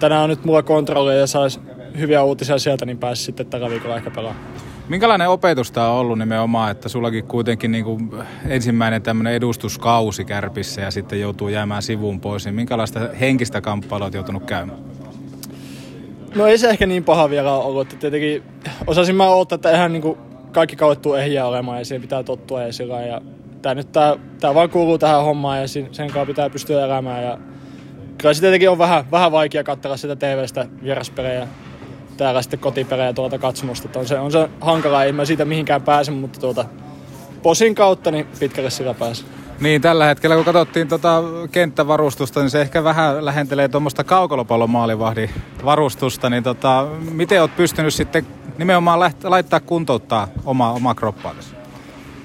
tänään on nyt mulla kontrolli ja saisi hyviä uutisia sieltä, niin pääsi sitten tällä viikolla ehkä pelaamaan. Minkälainen opetus tämä on ollut nimenomaan, että sullakin kuitenkin niin kuin ensimmäinen tämmöinen edustuskausi kärpissä ja sitten joutuu jäämään sivuun pois, niin minkälaista henkistä kamppailua olet joutunut käymään? No ei se ehkä niin paha vielä ole ollut, että tietenkin osasin mä odottaa, että eihän niin kaikki kauet tuu ehjiä olemaan ja siihen pitää tottua ja sillä ja tää nyt tää, tää vaan kuuluu tähän hommaan ja sen sen kanssa pitää pystyä elämään ja kyllä se tietenkin on vähän, vähän vaikea katsella sitä TV-stä vieraspelejä täällä sitten kotipelejä tuolta katsomusta, että on se, on se hankala, ei mä siitä mihinkään pääse, mutta tuota, posin kautta niin pitkälle sillä pääse. Niin, tällä hetkellä kun katsottiin tota kenttävarustusta, niin se ehkä vähän lähentelee tuommoista kaukolopallomaalivahdin varustusta, niin tota, miten oot pystynyt sitten nimenomaan läht- laittaa kuntouttaa omaa, omaa kroppaa tässä?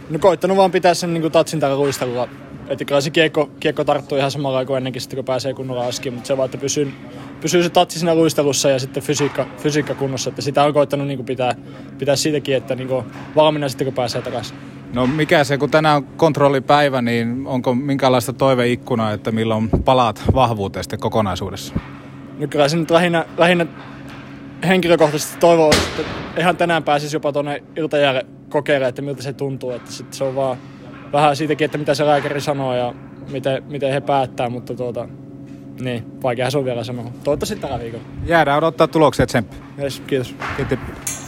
No koittanut vaan pitää sen niin tatsin tällä luistelulla. Että kyllä se kiekko, kiekko tarttuu ihan samalla kuin ennenkin sitten, kun pääsee kunnolla askiin, mutta se vaan, että pysyy, pysyy se tatsi siinä luistelussa ja sitten fysiikka, fysiikka kunnossa. Että sitä on koittanut niin pitää, pitää siitäkin, että niin valmiina sitten, kun pääsee takaisin. No mikä se, kun tänään on kontrollipäivä, niin onko minkälaista toiveikkunaa, että milloin palaat vahvuuteen sitten kokonaisuudessa? No kyllä se nyt lähinnä, lähinnä henkilökohtaisesti toivoo, että ihan tänään pääsisi jopa tuonne iltajäälle kokeilemaan, että miltä se tuntuu. Että sitten se on vaan vähän siitäkin, että mitä se lääkäri sanoo ja miten, miten he päättää, mutta tuota, niin, vaikea se on vielä sanoa. Toivottavasti tällä viikolla. Jäädään odottaa tuloksia, tsemppi. Yes, kiitos. Kiitos.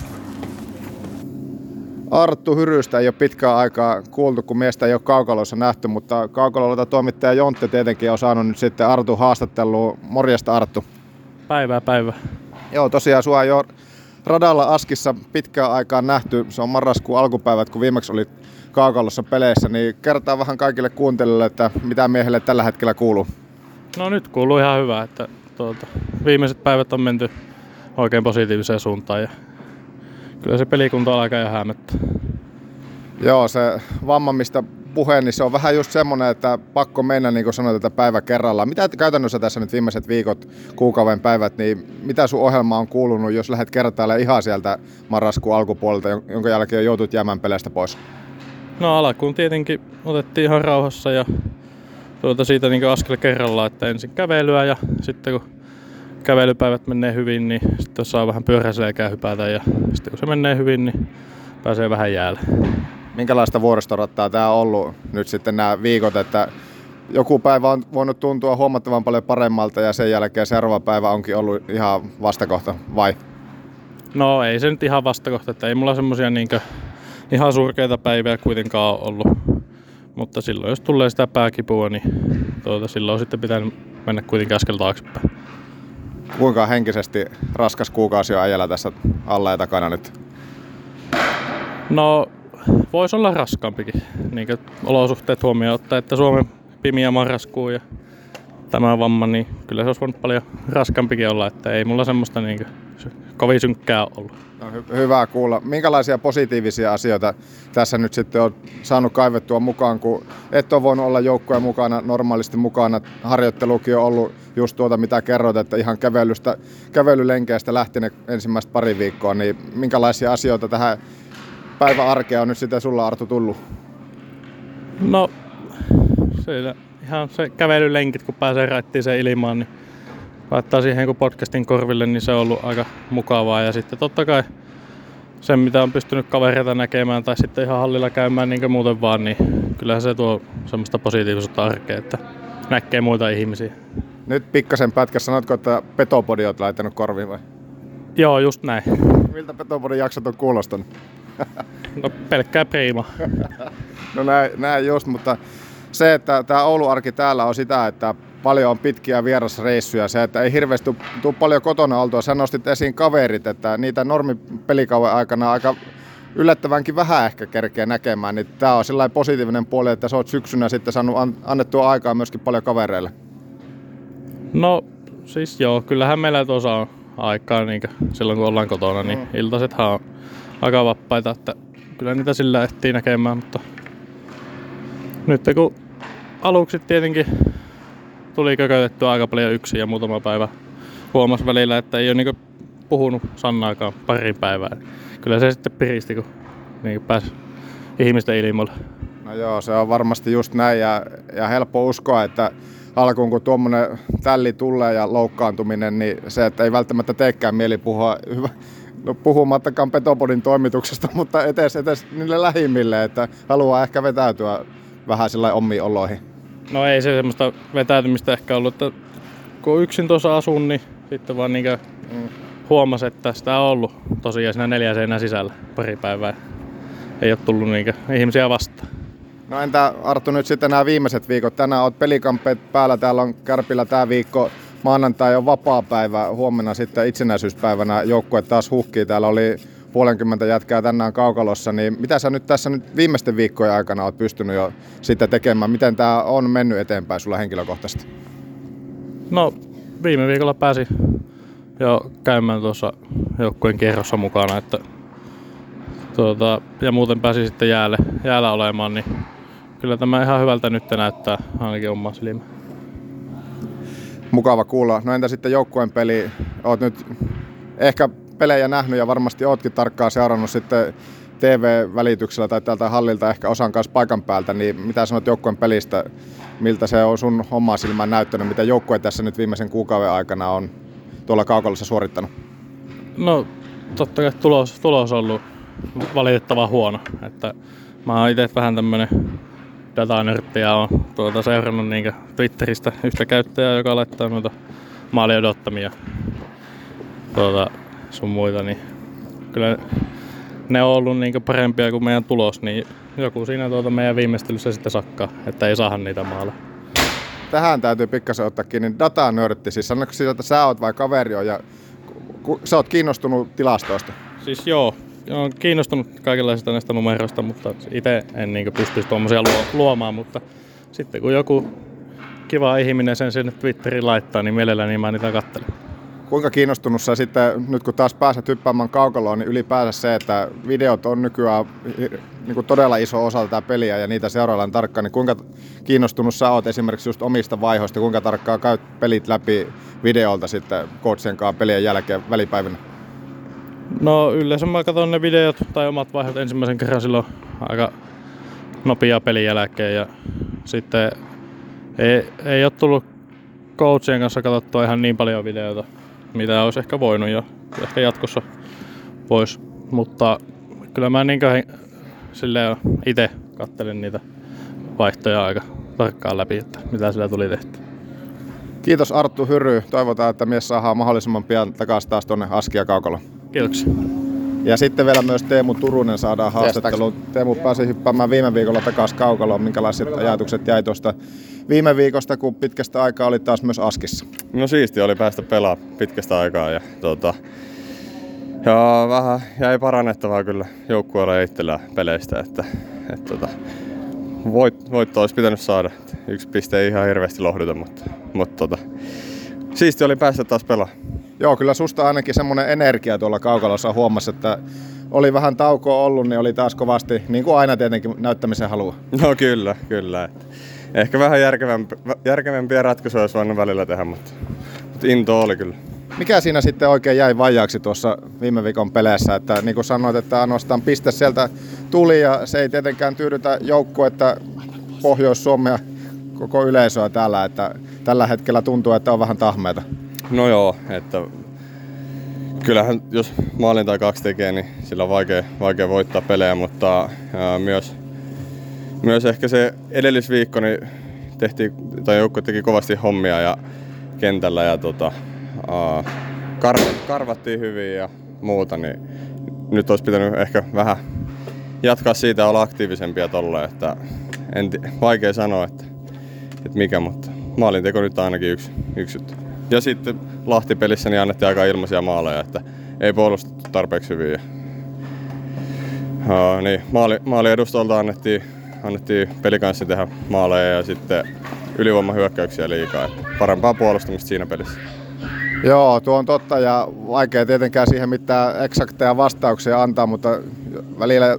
Arttu Hyrystä ei ole pitkään aikaa kuultu, kun miestä ei ole kaukaloissa nähty, mutta kaukalolta toimittaja Jontte tietenkin on saanut nyt sitten Artu haastattelua. Morjesta Arttu. Päivää, päivää. Joo, tosiaan sua jo radalla Askissa pitkään aikaan nähty. Se on marraskuun alkupäivät, kun viimeksi oli kaukalossa peleissä, niin kertaa vähän kaikille kuuntelijoille, että mitä miehelle tällä hetkellä kuuluu. No nyt kuuluu ihan hyvä, että tuota, viimeiset päivät on menty oikein positiiviseen suuntaan ja kyllä se pelikunta alkaa jo häämättä. Joo, se vamma, mistä puheen, niin se on vähän just semmoinen, että pakko mennä, niin kuin sanoit, että päivä kerrallaan. Mitä käytännössä tässä nyt viimeiset viikot, kuukauden päivät, niin mitä sun ohjelma on kuulunut, jos lähdet kertailemaan ihan sieltä marraskuun alkupuolelta, jonka jälkeen joutut jäämään peleistä pois? No alkuun tietenkin otettiin ihan rauhassa ja tuota siitä niin askel kerrallaan, että ensin kävelyä ja sitten kun kävelypäivät menee hyvin, niin sitten saa vähän pyöräselkää hypätä ja sitten kun se menee hyvin, niin pääsee vähän jäälle. Minkälaista vuoristorattaa tämä on ollut nyt sitten nämä viikot, että joku päivä on voinut tuntua huomattavan paljon paremmalta ja sen jälkeen seuraava päivä onkin ollut ihan vastakohta, vai? No ei se nyt ihan vastakohta, että ei mulla semmosia niinkö ihan surkeita päiviä kuitenkaan ole ollut. Mutta silloin jos tulee sitä pääkipua, niin tuota, silloin sitten pitää mennä kuitenkin askel taaksepäin. Kuinka henkisesti raskas kuukausi on äijällä tässä alla ja takana nyt? No, voisi olla raskaampikin, niin olosuhteet huomioon ottaa, että Suomen pimiä marraskuu ja tämä vamma, niin kyllä se olisi voinut paljon raskaampikin olla, että ei mulla semmoista niin kovin synkkää ollut. No, hy- hyvä kuulla. Minkälaisia positiivisia asioita tässä nyt sitten on saanut kaivettua mukaan, kun et ole voinut olla joukkoja mukana, normaalisti mukana. Harjoittelukin on ollut just tuota, mitä kerroit, että ihan kävelystä, kävelylenkeistä lähti ne ensimmäistä pari viikkoa, niin minkälaisia asioita tähän päivän arkea on nyt sitten sulla Artu tullut? No, siinä ihan se kävelylenkit, kun pääsee raittiin sen ilmaan, niin laittaa siihen kun podcastin korville, niin se on ollut aika mukavaa. Ja sitten totta kai sen, mitä on pystynyt kavereita näkemään tai sitten ihan hallilla käymään niin kuin muuten vaan, niin kyllähän se tuo semmoista positiivisuutta arkeen, että näkee muita ihmisiä. Nyt pikkasen pätkä, sanotko, että Petopodi olet laittanut korviin vai? Joo, just näin. Miltä Petopodin jaksot on kuulostanut? <laughs> No pelkkää priima. <laughs> no näin, näin just, mutta se, että tämä Oulu-arki täällä on sitä, että paljon on pitkiä vierasreissuja, se, että ei hirveästi tule paljon kotona oltua. Sä nostit esiin kaverit, että niitä normipelikauden aikana aika yllättävänkin vähän ehkä kerkeä näkemään, niin tämä on sellainen positiivinen puoli, että sä oot syksynä sitten saanut annettua aikaa myöskin paljon kavereille. No siis joo, kyllähän meillä tuossa on aikaa niin silloin kun ollaan kotona, niin iltaisethan on aika vapaita, että kyllä niitä sillä ehtii näkemään, mutta nyt kun aluksi tietenkin tuli kökötettyä aika paljon yksin ja muutama päivä huomasi välillä, että ei ole niin puhunut sanaakaan pari päivää. Kyllä se sitten piristi, kun niin pääsi ihmisten ilmoille. No joo, se on varmasti just näin ja, ja helppo uskoa, että alkuun kun tuommoinen tälli tulee ja loukkaantuminen, niin se, että ei välttämättä teekään mieli puhua hyvä, no puhumattakaan Petopodin toimituksesta, mutta etes, etes niille lähimmille, että haluaa ehkä vetäytyä vähän sillä omiin oloihin. No ei se semmoista vetäytymistä ehkä ollut, että kun yksin tuossa asun, niin sitten vaan niin mm. huomasi, että sitä on ollut tosiaan siinä neljä seinän sisällä pari päivää. Ei ole tullut niin ihmisiä vastaan. No entä Arttu nyt sitten nämä viimeiset viikot? Tänään olet pelikampeet päällä, täällä on Kärpillä tämä viikko. Maanantai on vapaa päivä, huomenna sitten itsenäisyyspäivänä joukkue taas huhkii. Täällä oli puolenkymmentä jätkää tänään kaukalossa, niin mitä sä nyt tässä nyt viimeisten viikkojen aikana oot pystynyt jo sitten tekemään? Miten tämä on mennyt eteenpäin sulla henkilökohtaisesti? No viime viikolla pääsi jo käymään tuossa joukkueen kierrossa mukana, että tuota, ja muuten pääsi sitten jäälle, jäällä olemaan, niin kyllä tämä ihan hyvältä nyt näyttää ainakin omaa silmään. Mukava kuulla. No entä sitten joukkueen peli? Oot nyt ehkä pelejä nähnyt ja varmasti ootkin tarkkaan seurannut sitten TV-välityksellä tai täältä hallilta ehkä osan kanssa paikan päältä, niin mitä sanot joukkueen pelistä? Miltä se on sun oma silmään näyttänyt? Mitä joukkue tässä nyt viimeisen kuukauden aikana on tuolla kaukalossa suorittanut? No totta kai tulos, tulos on ollut valitettavan huono. Että mä oon itse vähän tämmönen datanörtti ja on tuota seurannut niin Twitteristä yhtä käyttäjää, joka laittaa noita maali odottamia tuota, sun muita, niin kyllä ne on ollut niin parempia kuin meidän tulos, niin joku siinä tuota meidän viimeistelyssä sitten sakkaa, että ei saada niitä maaleja. Tähän täytyy pikkasen ottaa kiinni. Datanörtti, siis sanoiko siitä, että sä oot vai kaveri on ja sä oot kiinnostunut tilastoista? Siis joo, olen kiinnostunut kaikenlaisista näistä numeroista, mutta itse en niin pystyisi tuommoisia luomaan, mutta sitten kun joku kiva ihminen sen sinne Twitteriin laittaa, niin mielelläni mä niitä katselen. Kuinka kiinnostunut sä sitten, nyt kun taas pääset hyppäämään kaukaloon, niin ylipäänsä se, että videot on nykyään niin kuin todella iso osa tätä peliä ja niitä seuraillaan tarkkaan, niin kuinka kiinnostunut sä oot esimerkiksi just omista vaihoista, kuinka tarkkaan käyt pelit läpi videolta sitten coachien kanssa pelien jälkeen välipäivinä? No yleensä mä katson ne videot tai omat vaihot ensimmäisen kerran silloin aika nopea pelin jälkeen ja sitten ei, ei ole tullut coachien kanssa katsottua ihan niin paljon videoita, mitä olisi ehkä voinut ja ehkä jatkossa voisi, mutta kyllä mä niin silleen itse kattelen niitä vaihtoja aika tarkkaan läpi, että mitä sillä tuli tehty. Kiitos Arttu Hyry. Toivotaan, että mies saadaan mahdollisimman pian takaisin taas tuonne Askia kaukalla. Kiitoksia. Ja sitten vielä myös Teemu Turunen saadaan haastatteluun. Teemu pääsi hyppäämään viime viikolla takaisin kaukaloon. Minkälaiset ajatukset jäi tuosta viime viikosta, kun pitkästä aikaa oli taas myös Askissa. No siisti oli päästä pelaa pitkästä aikaa ja, tota, ja vähän jäi parannettavaa kyllä joukkueella itsellä peleistä, että, että tota, voit, voitto olisi pitänyt saada. Yksi piste ei ihan hirveästi lohduta, mutta, mutta tota, siisti oli päästä taas pelaamaan. Joo, kyllä susta ainakin semmoinen energia tuolla kaukalossa huomasi, että oli vähän taukoa ollut, niin oli taas kovasti, niin kuin aina tietenkin näyttämisen halua. No kyllä, kyllä. Että ehkä vähän järkevämpi, järkevämpiä ratkaisuja olisi voinut välillä tehdä, mutta, mutta into oli kyllä. Mikä siinä sitten oikein jäi vajaaksi tuossa viime viikon peleissä, että niin kuin sanoit, että ainoastaan piste sieltä tuli ja se ei tietenkään tyydytä joukkuetta Pohjois-Suomea koko yleisöä täällä, että tällä hetkellä tuntuu, että on vähän tahmeita. No joo, että kyllähän jos maalin tai kaksi tekee, niin sillä on vaikea, vaikea voittaa pelejä, mutta ää, myös, myös ehkä se edellisviikko niin tehtiin, tai joukko teki kovasti hommia ja kentällä ja tota, ää, karvat, karvattiin hyvin ja muuta, niin nyt olisi pitänyt ehkä vähän jatkaa siitä olla aktiivisempia tolle, että en vaikea sanoa, että, että mikä, mutta maalinteko nyt ainakin yksi, yksi juttu. Ja sitten Lahti-pelissä niin annettiin aika ilmaisia maaleja, että ei puolustettu tarpeeksi hyvin. Ja, uh, niin, maali, maali annettiin, annettiin pelikanssi tehdä maaleja ja sitten ylivoimahyökkäyksiä liikaa. Parempaa puolustamista siinä pelissä. Joo, tuo on totta ja vaikea tietenkään siihen mitään eksakteja vastauksia antaa, mutta välillä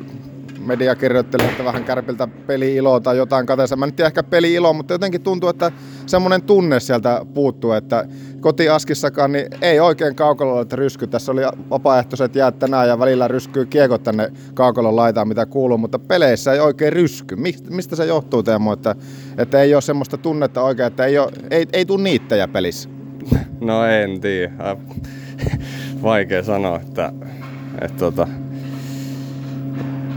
media kirjoitteli, että vähän kärpiltä peli-iloa tai jotain kateessa. Mä nyt ehkä peli-ilo, mutta jotenkin tuntuu, että semmoinen tunne sieltä puuttuu, että kotiaskissakaan niin ei oikein kaukalolla että rysky. Tässä oli vapaaehtoiset jäät tänään ja välillä ryskyy kiekot tänne kaukalon laitaan, mitä kuuluu, mutta peleissä ei oikein rysky. Mistä se johtuu Teemu, että, että ei ole semmoista tunnetta oikein, että ei, ole, ei, ei tule niittäjä pelissä? No en tiedä. Vaikea sanoa, että, että tota,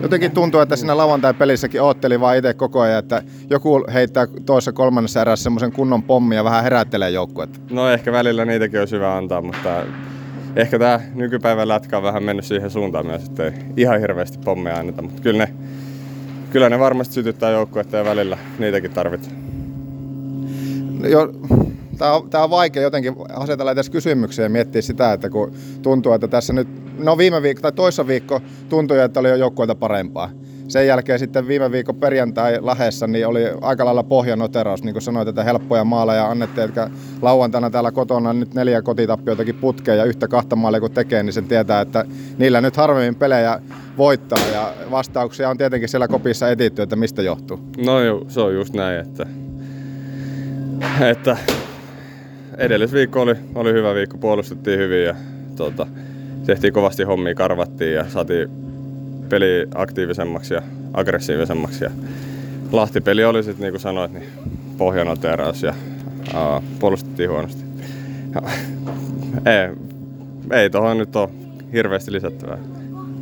Jotenkin tuntuu, että siinä lauantai-pelissäkin ootteli vaan itse koko ajan, että joku heittää toisessa kolmannessa erässä semmoisen kunnon pommin ja vähän herättelee joukkuetta. No ehkä välillä niitäkin olisi hyvä antaa, mutta ehkä tämä nykypäivän lätkä on vähän mennyt siihen suuntaan myös, että ei ihan hirveästi pommeja anneta, mutta kyllä ne, kyllä ne varmasti sytyttää joukkuetta ja välillä niitäkin tarvitaan. Jo, tämä on, tämä on vaikea jotenkin asetella edes kysymyksiä ja miettiä sitä, että kun tuntuu, että tässä nyt, no viime viikko tai toissa viikko tuntui, että oli jo joukkueita parempaa. Sen jälkeen sitten viime viikon perjantai Lahessa niin oli aika lailla pohjanoteraus, niin kuin sanoit, että helppoja maaleja annettiin, että lauantaina täällä kotona nyt neljä kotitappioitakin putkeen ja yhtä kahta maalia kun tekee, niin sen tietää, että niillä nyt harvemmin pelejä voittaa ja vastauksia on tietenkin siellä kopissa etitty, että mistä johtuu. No joo, se on just näin, että, että edellisviikko oli, oli hyvä viikko, puolustettiin hyvin ja tota, tehtiin kovasti hommia, karvattiin ja saatiin peli aktiivisemmaksi ja aggressiivisemmaksi. Ja Lahti-peli oli sitten, niin kuin sanoit, niin pohjanoteraus ja aa, puolustettiin huonosti. <laughs> Ei, ei tuohon nyt ole hirveästi lisättävää.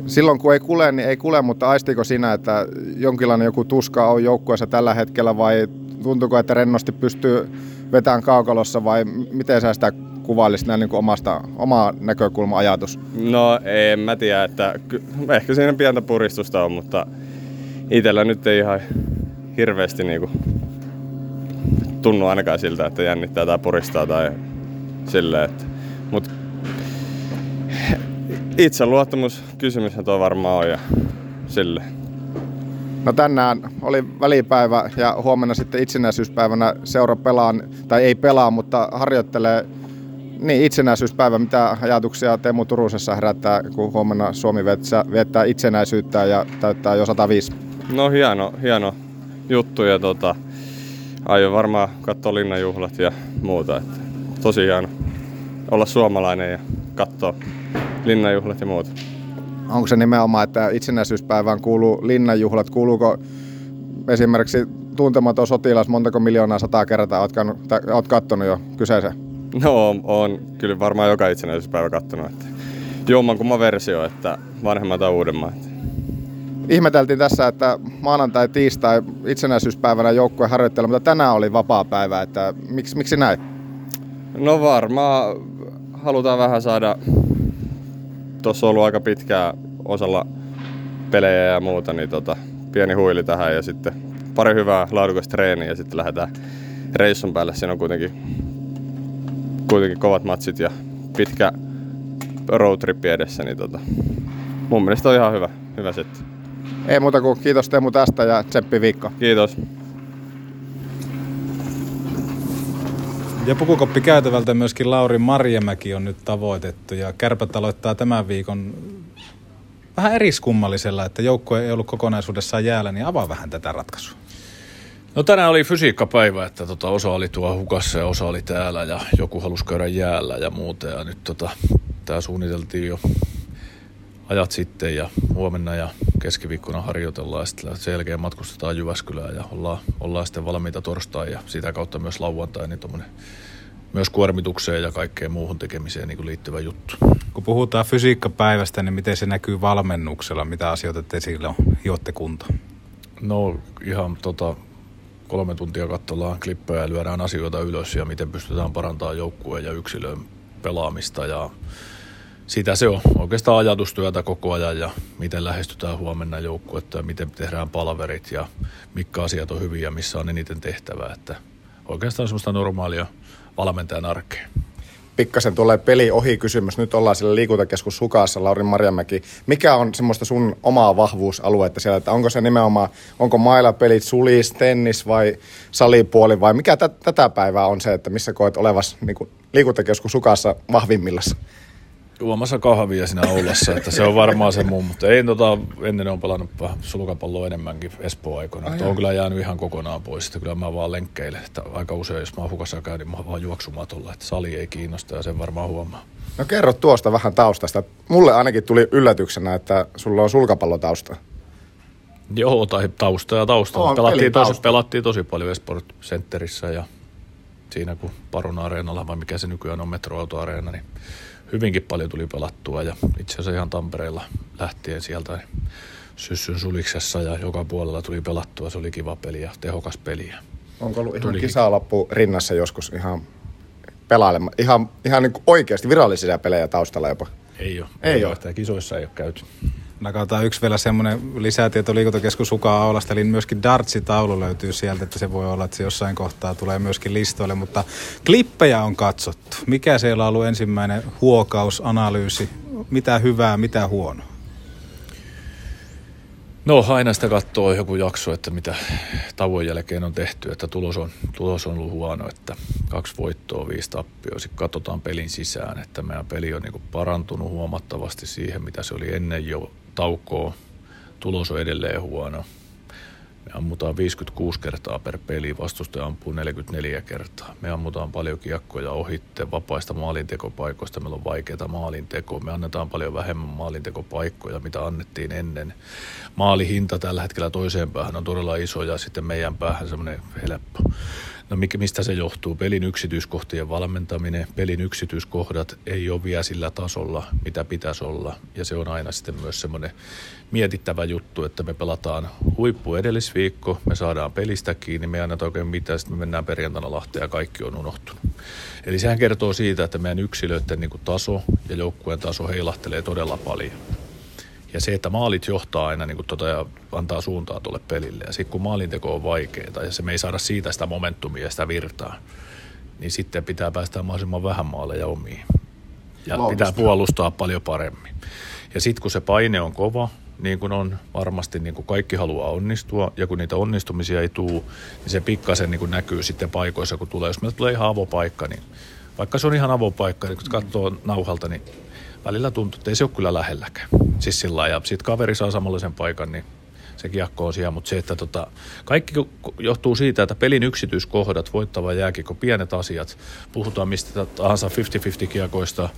Silloin kun ei kule, niin ei kule, mutta aistiko sinä, että jonkinlainen joku tuska on joukkueessa tällä hetkellä vai tuntuuko, että rennosti pystyy vetämään kaukalossa vai miten sä sitä kuvailisit näin niin kuin omasta, oma näkökulma-ajatus? No en mä tiedä, että ehkä siinä pientä puristusta on, mutta itsellä nyt ei ihan hirveästi niin kuin tunnu ainakaan siltä, että jännittää tai puristaa tai silleen. Että, mut itseluottamus kysymyshän tuo varmaan on ja silleen. No tänään oli välipäivä ja huomenna sitten itsenäisyyspäivänä seura pelaa, tai ei pelaa, mutta harjoittelee niin, itsenäisyyspäivä. Mitä ajatuksia Teemu Turusessa herättää, kun huomenna Suomi viettää, viettää itsenäisyyttä ja täyttää jo 105? No hieno, hieno juttu ja tota, aion varmaan katsoa linnanjuhlat ja muuta. Että tosi hieno olla suomalainen ja katsoa linnanjuhlat ja muuta. Onko se nimenomaan, että itsenäisyyspäivään kuuluu linnanjuhlat? Kuuluuko esimerkiksi tuntematon sotilas montako miljoonaa sataa kertaa oot, oot kattonut jo kyseisen? No on, kyllä varmaan joka itsenäisyyspäivä kattonut. Että jommankumman versio, että vanhemman tai uudemman. Ihmeteltiin tässä, että maanantai, tiistai itsenäisyyspäivänä joukkue harjoittelu, mutta tänään oli vapaa päivä, että miksi, miksi näin? No varmaan halutaan vähän saada, tuossa on ollut aika pitkää osalla pelejä ja muuta, niin tota, pieni huili tähän ja sitten pari hyvää laadukasta treeniä ja sitten lähdetään reissun päälle siinä on kuitenkin, kuitenkin kovat matsit ja pitkä roadtrip edessä, niin tota, mun mielestä on ihan hyvä, hyvä setti. Ei muuta kuin kiitos Teemu tästä ja tsemppi viikko. Kiitos. Ja pukukoppi käytävältä myöskin Lauri Marjamäki on nyt tavoitettu ja kärpät aloittaa tämän viikon vähän eriskummallisella, että joukkue ei ollut kokonaisuudessaan jäällä, niin avaa vähän tätä ratkaisua. No tänään oli fysiikkapäivä, että tota, osa oli tuo hukassa ja osa oli täällä ja joku halusi käydä jäällä ja muuta. Ja nyt tota, tämä suunniteltiin jo ajat sitten ja huomenna ja keskiviikkona harjoitellaan ja sitten sen jälkeen matkustetaan Jyväskylään ja ollaan, ollaan sitten valmiita torstai ja sitä kautta myös lauantai, niin tommonen myös kuormitukseen ja kaikkeen muuhun tekemiseen niin liittyvä juttu. Kun puhutaan fysiikkapäivästä, niin miten se näkyy valmennuksella? Mitä asioita te silloin hiotte kunto? No ihan tota, kolme tuntia katsellaan klippejä ja lyödään asioita ylös ja miten pystytään parantamaan joukkueen ja yksilön pelaamista ja sitä se on oikeastaan ajatustyötä koko ajan ja miten lähestytään huomenna joukkuetta ja miten tehdään palverit ja mitkä asiat on hyviä, missä on eniten tehtävää. Että oikeastaan semmoista normaalia valmentajan arkea. Pikkasen tulee peli ohi kysymys. Nyt ollaan siellä liikuntakeskus Hukassa, Lauri Marjamäki. Mikä on semmoista sun omaa vahvuusaluetta siellä? Että onko se nimenomaan, onko mailapelit, sulis, tennis vai salipuoli vai mikä t- tätä päivää on se, että missä koet olevas niin liikuntakeskus Hukassa vahvimmillaan? Juomassa kahvia siinä Oulassa, että se on varmaan se mun, mutta ei tota, ennen on pelannut vähän sulkapalloa enemmänkin Espoon aikoina, mutta on kyllä jäänyt ihan kokonaan pois, että kyllä mä vaan lenkkeilen, että aika usein jos mä oon hukassa käyn, niin mä oon vaan juoksumatolla, että sali ei kiinnosta ja sen varmaan huomaa. No kerro tuosta vähän taustasta. Mulle ainakin tuli yllätyksenä, että sulla on sulkapallotausta. Joo, tai tausta ja tausta. On, pelattiin, tosi, pelattiin tosi paljon Esport Centerissä ja siinä kun Parun Areenalla, vai mikä se nykyään on, Metroauto Areena, niin hyvinkin paljon tuli pelattua ja itse asiassa ihan Tampereella lähtien sieltä syssyn suliksessa ja joka puolella tuli pelattua. Se oli kiva peli ja tehokas peli. Onko ollut ihan kisalappu rinnassa joskus ihan pelailema? Ihan, ihan niin oikeasti virallisia pelejä taustalla jopa. Ei ole. Ei ole. Että kisoissa ei ole käyty. Nakataan yksi vielä semmoinen lisätieto liikuntakeskus Sukaa Aulasta, eli myöskin Dartsi-taulu löytyy sieltä, että se voi olla, että se jossain kohtaa tulee myöskin listoille, mutta klippejä on katsottu. Mikä siellä on ollut ensimmäinen huokaus, analyysi, mitä hyvää, mitä huonoa? No aina sitä katsoo joku jakso, että mitä tauon jälkeen on tehty, että tulos on, tulos on ollut huono, että kaksi voittoa, viisi tappioa. Sitten katsotaan pelin sisään, että meidän peli on niin parantunut huomattavasti siihen, mitä se oli ennen jo taukoa. Tulos on edelleen huono. Me ammutaan 56 kertaa per peli, vastustaja ampuu 44 kertaa. Me ammutaan paljon kiekkoja ohitte vapaista maalintekopaikoista. Meillä on vaikeaa maalintekoa. Me annetaan paljon vähemmän maalintekopaikkoja, mitä annettiin ennen. Maalihinta tällä hetkellä toiseen päähän on todella iso ja sitten meidän päähän semmoinen helppo. No mikä- mistä se johtuu? Pelin yksityiskohtien valmentaminen, pelin yksityiskohdat ei ole vielä sillä tasolla, mitä pitäisi olla. Ja se on aina sitten myös semmoinen mietittävä juttu, että me pelataan huippu edellisviikko, me saadaan pelistä kiinni, me ei anneta oikein mitään, sitten me mennään perjantaina Lahteen ja kaikki on unohtunut. Eli sehän kertoo siitä, että meidän yksilöiden niin taso ja joukkueen taso heilahtelee todella paljon. Ja se, että maalit johtaa aina niin kuin tota, ja antaa suuntaa tuolle pelille. Ja sitten kun maalinteko on vaikeaa ja se me ei saada siitä sitä momentumia ja sitä virtaa, niin sitten pitää päästä mahdollisimman vähän maaleja omiin. Ja Loogista. pitää puolustaa paljon paremmin. Ja sitten kun se paine on kova, niin kuin on varmasti niin kuin kaikki haluaa onnistua, ja kun niitä onnistumisia ei tule, niin se pikkasen niin kuin näkyy sitten paikoissa, kun tulee. Jos meillä tulee ihan avopaikka, niin vaikka se on ihan avopaikka, niin kun katsoo nauhalta, niin välillä tuntuu, että ei se ole kyllä lähelläkään. Siis sillä ja sitten kaveri saa samanlaisen paikan, niin se kiekko on siellä, mutta se, että tota, kaikki johtuu siitä, että pelin yksityiskohdat, voittava jääkiekko, pienet asiat, puhutaan mistä tahansa 50-50 kiekoista,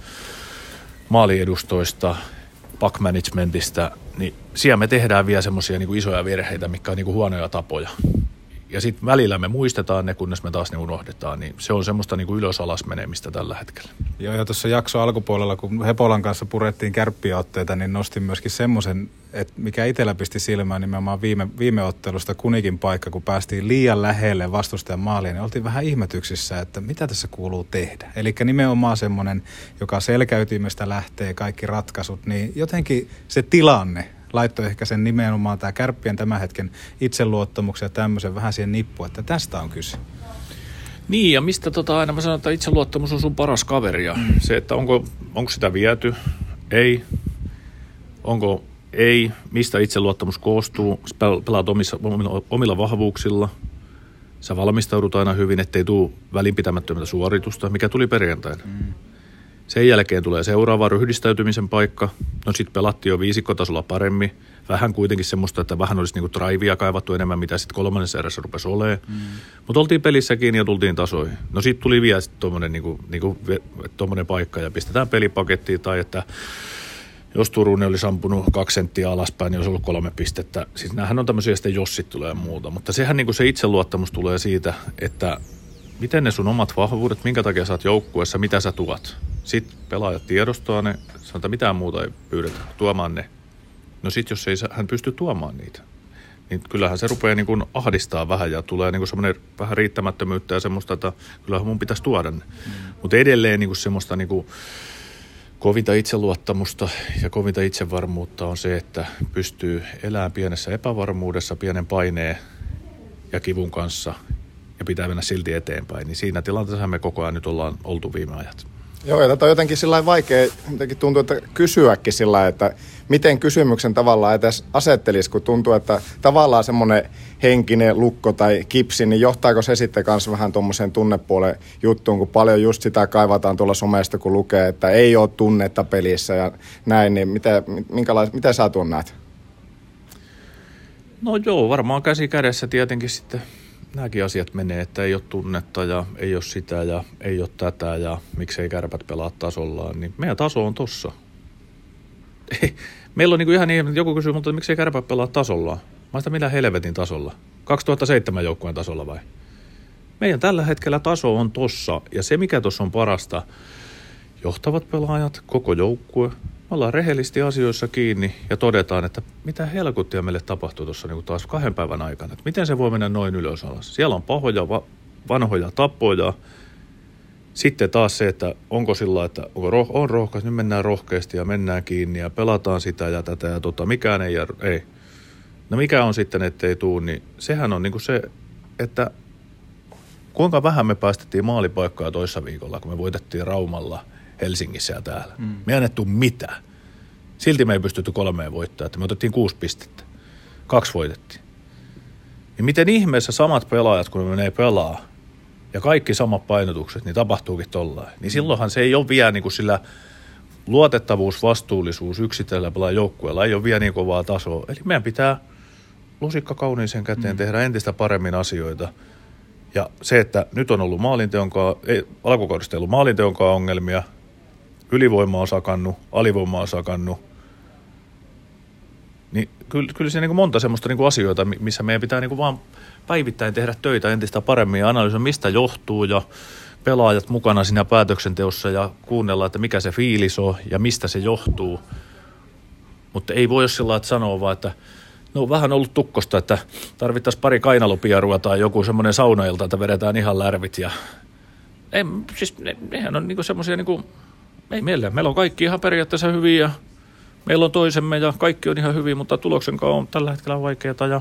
maaliedustoista, pack managementista, niin siellä me tehdään vielä semmoisia niin isoja virheitä, mikä on niin kuin huonoja tapoja. Ja sitten välillä me muistetaan ne, kunnes me taas ne unohdetaan, niin se on semmoista niin kuin ylös-alas menemistä tällä hetkellä. Joo, ja tuossa jakso alkupuolella, kun Hepolan kanssa purettiin kärppiotteita, niin nostin myöskin semmoisen, että mikä itsellä pisti silmään nimenomaan viime, viime ottelusta Kunikin paikka, kun päästiin liian lähelle vastustajan maaliin, niin oltiin vähän ihmetyksissä, että mitä tässä kuuluu tehdä. Eli nimenomaan semmoinen, joka selkäytimestä lähtee kaikki ratkaisut, niin jotenkin se tilanne laittoi ehkä sen nimenomaan tämä kärppien tämän hetken itseluottamuksen ja tämmöisen vähän siihen nippuun, että tästä on kyse. Niin, ja mistä tota aina mä sanon, että itseluottamus on sun paras kaveri. Ja Mm. se, että onko, onko sitä viety, ei. Onko ei, mistä itseluottamus koostuu, Sä pel- pelaat omissa, omilla, omilla vahvuuksilla. Sä valmistaudut aina hyvin, ettei tule välinpitämättömältä suoritusta, mikä tuli perjantaina. Mm. Sen jälkeen tulee seuraava ryhdistäytymisen paikka. No sit pelattiin jo viisikkotasolla paremmin. Vähän kuitenkin semmoista, että vähän olisi niinku drivea kaivattu enemmän, mitä sitten kolmannessa erässä rupesi olemaan. Mm. Mutta oltiin pelissä kiinni ja tultiin tasoihin. No sitten tuli vielä sitten tuommoinen niinku, niinku, paikka ja pistetään pelipakettiin tai että jos Turunen olisi ampunut kaksi senttiä alaspäin, niin olisi ollut kolme pistettä. Siis näähän on tämmöisiä sitten jossit tulee ja muuta. Mutta sehän niin kuin se itseluottamus tulee siitä, että miten ne sun omat vahvuudet, minkä takia sä oot joukkueessa, mitä sä tuot. Sitten pelaajat tiedostaa ne, sanotaan että mitään muuta ei pyydetä tuomaan ne. No sitten jos ei hän pysty tuomaan niitä, niin kyllähän se rupeaa niin kuin ahdistaa vähän ja tulee niin kuin semmoinen vähän riittämättömyyttä ja semmoista, että kyllähän mun pitäisi tuoda ne. Mm. Mutta edelleen niin kuin semmoista niin kuin kovinta itseluottamusta ja kovinta itsevarmuutta on se, että pystyy elämään pienessä epävarmuudessa, pienen paineen ja kivun kanssa ja pitää mennä silti eteenpäin. Niin siinä tilanteessa me koko ajan nyt ollaan oltu viime ajat. Joo, ja tätä on jotenkin sillä vaikea, jotenkin tuntuu, että kysyäkin sillä että miten kysymyksen tavallaan edes asettelisi, kun tuntuu, että tavallaan semmoinen henkinen lukko tai kipsi, niin johtaako se sitten kanssa vähän tuommoiseen tunnepuolen juttuun, kun paljon just sitä kaivataan tuolla somesta, kun lukee, että ei ole tunnetta pelissä ja näin, niin miten, minkälais, miten sä tuon näet? No joo, varmaan käsi kädessä tietenkin sitten nämäkin asiat menee, että ei ole tunnetta ja ei ole sitä ja ei ole tätä ja miksei kärpät pelaa tasollaan, niin meidän taso on tossa. Ei, <laughs> Meillä on niin ihan niin, joku kysyy mutta miksei kärpät pelaa tasollaan. Mä sitä millä helvetin tasolla? 2007 joukkueen tasolla vai? Meidän tällä hetkellä taso on tossa ja se mikä tuossa on parasta, johtavat pelaajat, koko joukkue, me ollaan rehellisesti asioissa kiinni ja todetaan, että mitä helkuttia meille tapahtuu tuossa niin taas kahden päivän aikana. Että miten se voi mennä noin ylös alas. Siellä on pahoja, va- vanhoja tapoja. Sitten taas se, että onko sillä, että onko roh- on rohkeus, nyt mennään rohkeasti ja mennään kiinni ja pelataan sitä ja tätä ja tota, mikään ei, jär- ei. No mikä on sitten, ettei tuu, niin sehän on niin kuin se, että kuinka vähän me päästettiin maalipaikkaa toissa viikolla, kun me voitettiin Raumalla Helsingissä ja täällä. Mm. Me ei annettu mitään. Silti me ei pystytty kolmeen voittaa, että me otettiin kuusi pistettä. Kaksi voitettiin. Niin miten ihmeessä samat pelaajat, kun ne menee pelaa, ja kaikki samat painotukset, niin tapahtuukin tollain. Niin silloinhan se ei ole vielä niin kuin sillä luotettavuus, vastuullisuus yksitellä pelaa joukkueella ei ole vielä niin kovaa tasoa. Eli meidän pitää lusikka kauniiseen käteen mm. tehdä entistä paremmin asioita. Ja se, että nyt on ollut maalinteonkaan, ei, alkukaudesta ei ollut maalinteonkaan ongelmia, ylivoima on sakannut, alivoima on sakannut, niin kyllä, kyllä siinä niin monta semmoista niin asioita, mi- missä meidän pitää niin vaan päivittäin tehdä töitä entistä paremmin ja analysoida, mistä johtuu ja pelaajat mukana siinä päätöksenteossa ja kuunnella, että mikä se fiilis on ja mistä se johtuu. Mutta ei voi sillä että sanoo vaan, että no on vähän ollut tukkosta, että tarvittaisiin pari kainalupiarua tai joku semmoinen saunailta, että vedetään ihan lärvit ja ei, siis ne, nehän on niinku semmoisia, niinku, ei meillä, meillä on kaikki ihan periaatteessa hyviä ja meillä on toisemme ja kaikki on ihan hyvin, mutta tuloksen kanssa on tällä hetkellä vaikeaa ja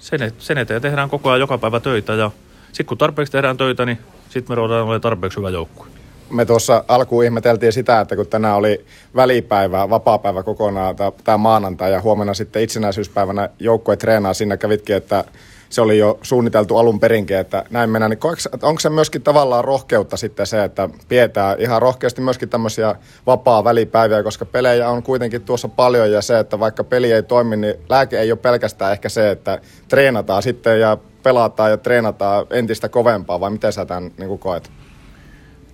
sen, sen eteen tehdään koko ajan joka päivä töitä ja sitten kun tarpeeksi tehdään töitä, niin sitten me ruvetaan olemaan tarpeeksi hyvä joukkue. Me tuossa alkuun ihmeteltiin sitä, että kun tänään oli välipäivä, vapaapäivä kokonaan, tämä maanantai ja huomenna sitten itsenäisyyspäivänä joukkue treenaa, siinä kävitkin, että se oli jo suunniteltu alun perinkin, että näin mennään. Niin onko se myöskin tavallaan rohkeutta sitten se, että pidetään ihan rohkeasti myöskin tämmöisiä vapaa välipäiviä, koska pelejä on kuitenkin tuossa paljon ja se, että vaikka peli ei toimi, niin lääke ei ole pelkästään ehkä se, että treenataan sitten ja pelataan ja treenataan entistä kovempaa, vai miten sä tämän niin koet?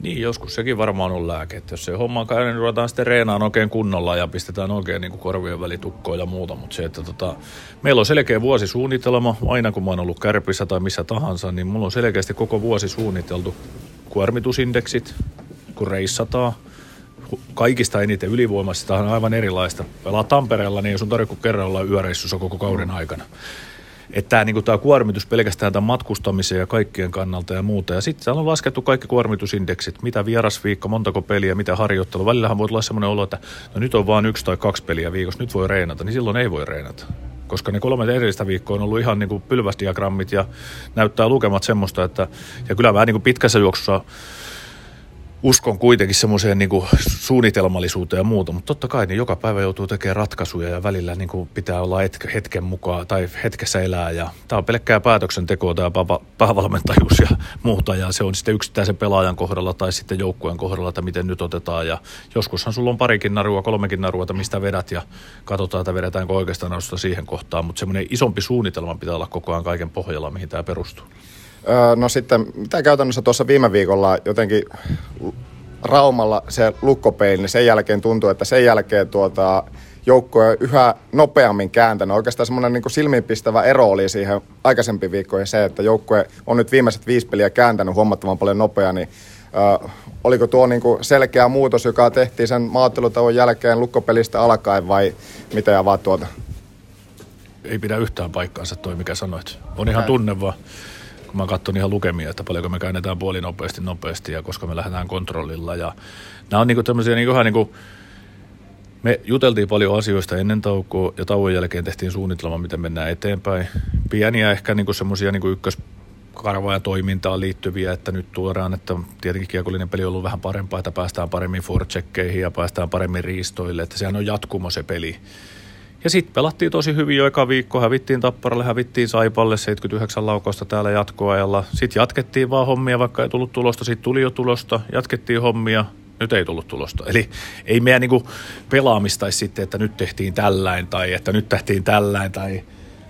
Niin, joskus sekin varmaan on lääke. Että jos se homma käy, niin ruvetaan sitten reenaan oikein kunnolla ja pistetään oikein niin kuin korvien välitukkoon ja muuta. Mutta se, että tota, meillä on selkeä vuosisuunnitelma. Aina kun mä oon ollut kärpissä tai missä tahansa, niin mulla on selkeästi koko vuosi suunniteltu kuormitusindeksit, kun reissataan. Kaikista eniten ylivoimaista on aivan erilaista. Pelaa Tampereella, niin ei sun tarvitse kerran olla yöreissussa koko kauden aikana että tämä, niin tämä kuormitus pelkästään tämän matkustamisen ja kaikkien kannalta ja muuta. Ja sitten on laskettu kaikki kuormitusindeksit, mitä vierasviikko, montako peliä, mitä harjoittelu. Välillähän voi tulla sellainen olo, että no nyt on vain yksi tai kaksi peliä viikossa, nyt voi reenata, niin silloin ei voi reenata. koska ne kolme edellistä viikkoa on ollut ihan niin kuin pylväsdiagrammit ja näyttää lukemat semmoista, että ja kyllä vähän niin kuin pitkässä juoksussa uskon kuitenkin semmoiseen niin suunnitelmallisuuteen ja muuta, mutta totta kai niin joka päivä joutuu tekemään ratkaisuja ja välillä niin kuin pitää olla hetken, mukaan tai hetkessä elää. Ja tämä on pelkkää päätöksentekoa tämä pää- päävalmentajuus ja muuta ja se on sitten yksittäisen pelaajan kohdalla tai sitten joukkueen kohdalla, että miten nyt otetaan. Ja joskushan sulla on parikin narua, kolmekin narua, että mistä vedät ja katsotaan, että vedetäänkö oikeastaan narusta siihen kohtaan, mutta semmoinen isompi suunnitelma pitää olla koko ajan kaiken pohjalla, mihin tämä perustuu. Öö, no sitten, mitä käytännössä tuossa viime viikolla jotenkin Raumalla se lukkopeili, niin sen jälkeen tuntuu, että sen jälkeen tuota, joukkue yhä nopeammin kääntänyt. Oikeastaan semmoinen niin silmiinpistävä ero oli siihen aikaisempiin viikkoihin se, että joukkue on nyt viimeiset viisi peliä kääntänyt huomattavan paljon nopeaa, niin ö, oliko tuo niin kuin selkeä muutos, joka tehtiin sen maattelutauon jälkeen lukkopelistä alkaen vai miten avaat tuota? Ei pidä yhtään paikkaansa toi, mikä sanoit. On ihan tunne vaan kun mä katson ihan lukemia, että paljonko me käännetään puoli nopeasti nopeasti ja koska me lähdetään kontrollilla. Ja nämä on niinku tämmöisiä niinku ihan niinku, me juteltiin paljon asioista ennen taukoa ja tauon jälkeen tehtiin suunnitelma, miten mennään eteenpäin. Pieniä ehkä niinku semmoisia niinku ykkös ja toimintaan liittyviä, että nyt tuodaan, että tietenkin kiekollinen peli on ollut vähän parempaa, että päästään paremmin forecheckeihin ja päästään paremmin riistoille, että sehän on jatkumo se peli. Ja sitten pelattiin tosi hyvin jo eka viikko, hävittiin Tapparalle, hävittiin Saipalle 79 laukausta täällä jatkoajalla. Sitten jatkettiin vaan hommia, vaikka ei tullut tulosta, sitten tuli jo tulosta, jatkettiin hommia, nyt ei tullut tulosta. Eli ei meidän niinku pelaamista sitten, että nyt tehtiin tällain tai että nyt tehtiin tällain tai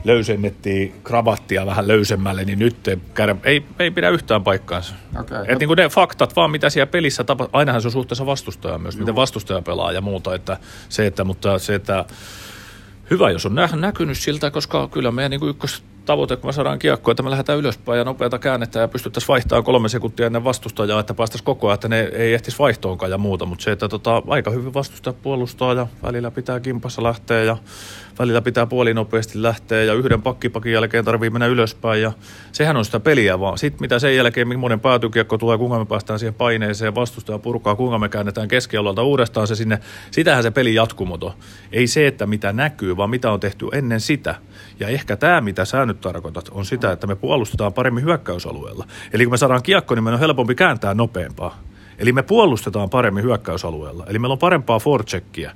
löysennettiin kravattia vähän löysemmälle, niin nyt ei, ei, ei pidä yhtään paikkaansa. Okay. Et niin kuin ne faktat vaan, mitä siellä pelissä tapahtuu, ainahan se on suhteessa vastustajaa myös, Juh. miten vastustaja pelaa ja muuta, että se, että, mutta se, että hyvä, jos on nä- näkynyt siltä, koska kyllä meidän niin ykköstavoite, kun me saadaan kiekkoa, että me lähdetään ylöspäin ja nopeata käännettä ja pystyttäisiin vaihtamaan kolme sekuntia ennen vastustajaa, että päästäisiin koko ajan, että ne ei ehtisi vaihtoonkaan ja muuta, mutta se, että tota, aika hyvin vastustaja puolustaa ja välillä pitää kimpassa lähteä ja välillä pitää puoli nopeasti lähteä ja yhden pakkipakin jälkeen tarvii mennä ylöspäin ja sehän on sitä peliä vaan. Sitten mitä sen jälkeen, millainen päätykiekko tulee, kuinka me päästään siihen paineeseen, vastustaja purkaa, kuinka me käännetään keskialueelta uudestaan se sinne. Sitähän se peli jatkumoto. Ei se, että mitä näkyy, vaan mitä on tehty ennen sitä. Ja ehkä tämä, mitä sä nyt tarkoitat, on sitä, että me puolustetaan paremmin hyökkäysalueella. Eli kun me saadaan kiekko, niin meidän on helpompi kääntää nopeampaa. Eli me puolustetaan paremmin hyökkäysalueella. Eli meillä on parempaa forecheckia.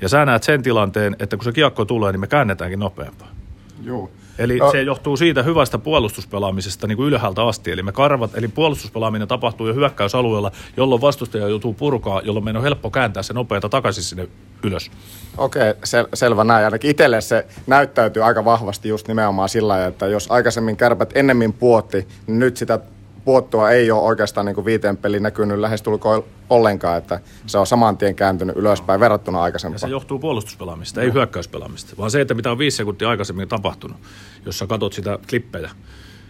Ja sä näet sen tilanteen, että kun se kiekko tulee, niin me käännetäänkin nopeampaa. Joo. Eli No. se johtuu siitä hyvästä puolustuspelaamisesta niin kuin ylhäältä asti. Eli me karvat, eli puolustuspelaaminen tapahtuu jo hyökkäysalueella, jolloin vastustaja joutuu purkaa, jolloin meidän on helppo kääntää se nopeata takaisin sinne ylös. Okei, sel- selvä näin. Ainakin itselle se näyttäytyy aika vahvasti just nimenomaan sillä että jos aikaisemmin kärpät ennemmin puotti, niin nyt sitä puottua ei ole oikeastaan niin kuin viiteen peliin näkynyt lähestulkoon ollenkaan, että se on saman tien kääntynyt ylöspäin verrattuna Ja se aikaisempaan. johtuu puolustuspelaamista, ei hyökkäyspelaamista, vaan se, että mitä on viisi sekuntia aikaisemmin tapahtunut, jos sä katot sitä klippejä,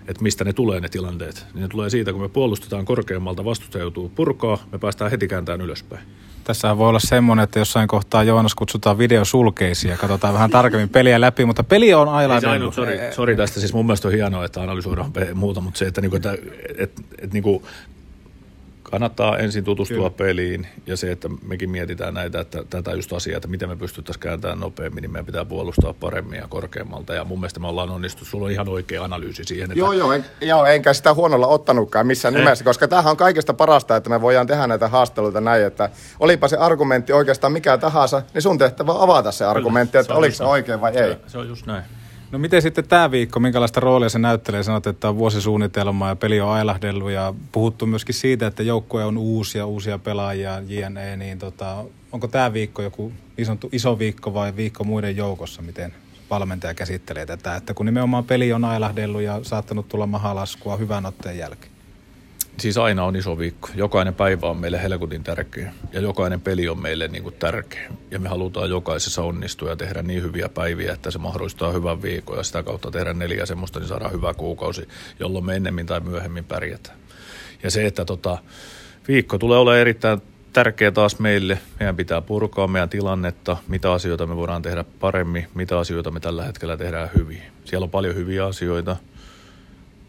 että mistä ne tulee ne tilanteet, niin ne tulee siitä, kun me puolustetaan korkeammalta, vastustaja joutuu purkaa, me päästään heti kääntämään ylöspäin. Tässä voi olla semmoinen, että jossain kohtaa Joonas kutsutaan videosulkeisiin ja katsotaan vähän tarkemmin peliä läpi, mutta peli on Ei se ailainen. ainut, sori, sori tästä, siis mun mielestä on hienoa, että analysoidaan muuta, mutta se, että, niinku, että et, et, niinku, kannattaa ensin tutustua Kyllä. Kyllä. peliin ja se, että mekin mietitään näitä, että tätä just asiaa, että miten me pystyttäisiin kääntämään nopeammin, niin meidän pitää puolustaa paremmin ja korkeammalta ja mun mielestä me ollaan onnistu. Sulla on ihan oikea analyysi siihen, että Joo, joo, en, joo, enkä sitä huonolla ottanutkaan missään Ei. nimessä, koska tämähän on kaikista parasta, että me voidaan tehdä näitä haasteluita näin, että olipa se argumentti oikeastaan mikä tahansa, niin sun tehtävä on avata se argumentti, että on oliko se oikein vai ei. Se, se on just näin. No miten sitten tämä viikko, minkälaista roolia se näyttelee? Sanot, että on vuosisuunnitelma ja peli on ailahdellut ja puhuttu myöskin siitä, että joukkue on uusia, uusia pelaajia, JNE, niin tota, onko tämä viikko joku iso, iso viikko vai viikko muiden joukossa? Miten valmentaja käsittelee tätä, että kun nimenomaan peli on ailahdellut ja saattanut tulla mahalaskua hyvän otteen jälkeen? Siis aina on iso viikko. Jokainen päivä on meille helkutin tärkeä ja jokainen peli on meille niin kuin tärkeä. Ja me halutaan jokaisessa onnistua ja tehdä niin hyviä päiviä, että se mahdollistaa hyvän viikon ja sitä kautta tehdä neljä semmoista, niin saadaan hyvä kuukausi, jolloin me ennemmin tai myöhemmin pärjätään. Ja se, että tota, viikko tulee olemaan erittäin tärkeä taas meille. Meidän pitää purkaa meidän tilannetta, mitä asioita me voidaan tehdä paremmin, mitä asioita me tällä hetkellä tehdään hyvin. Siellä on paljon hyviä asioita,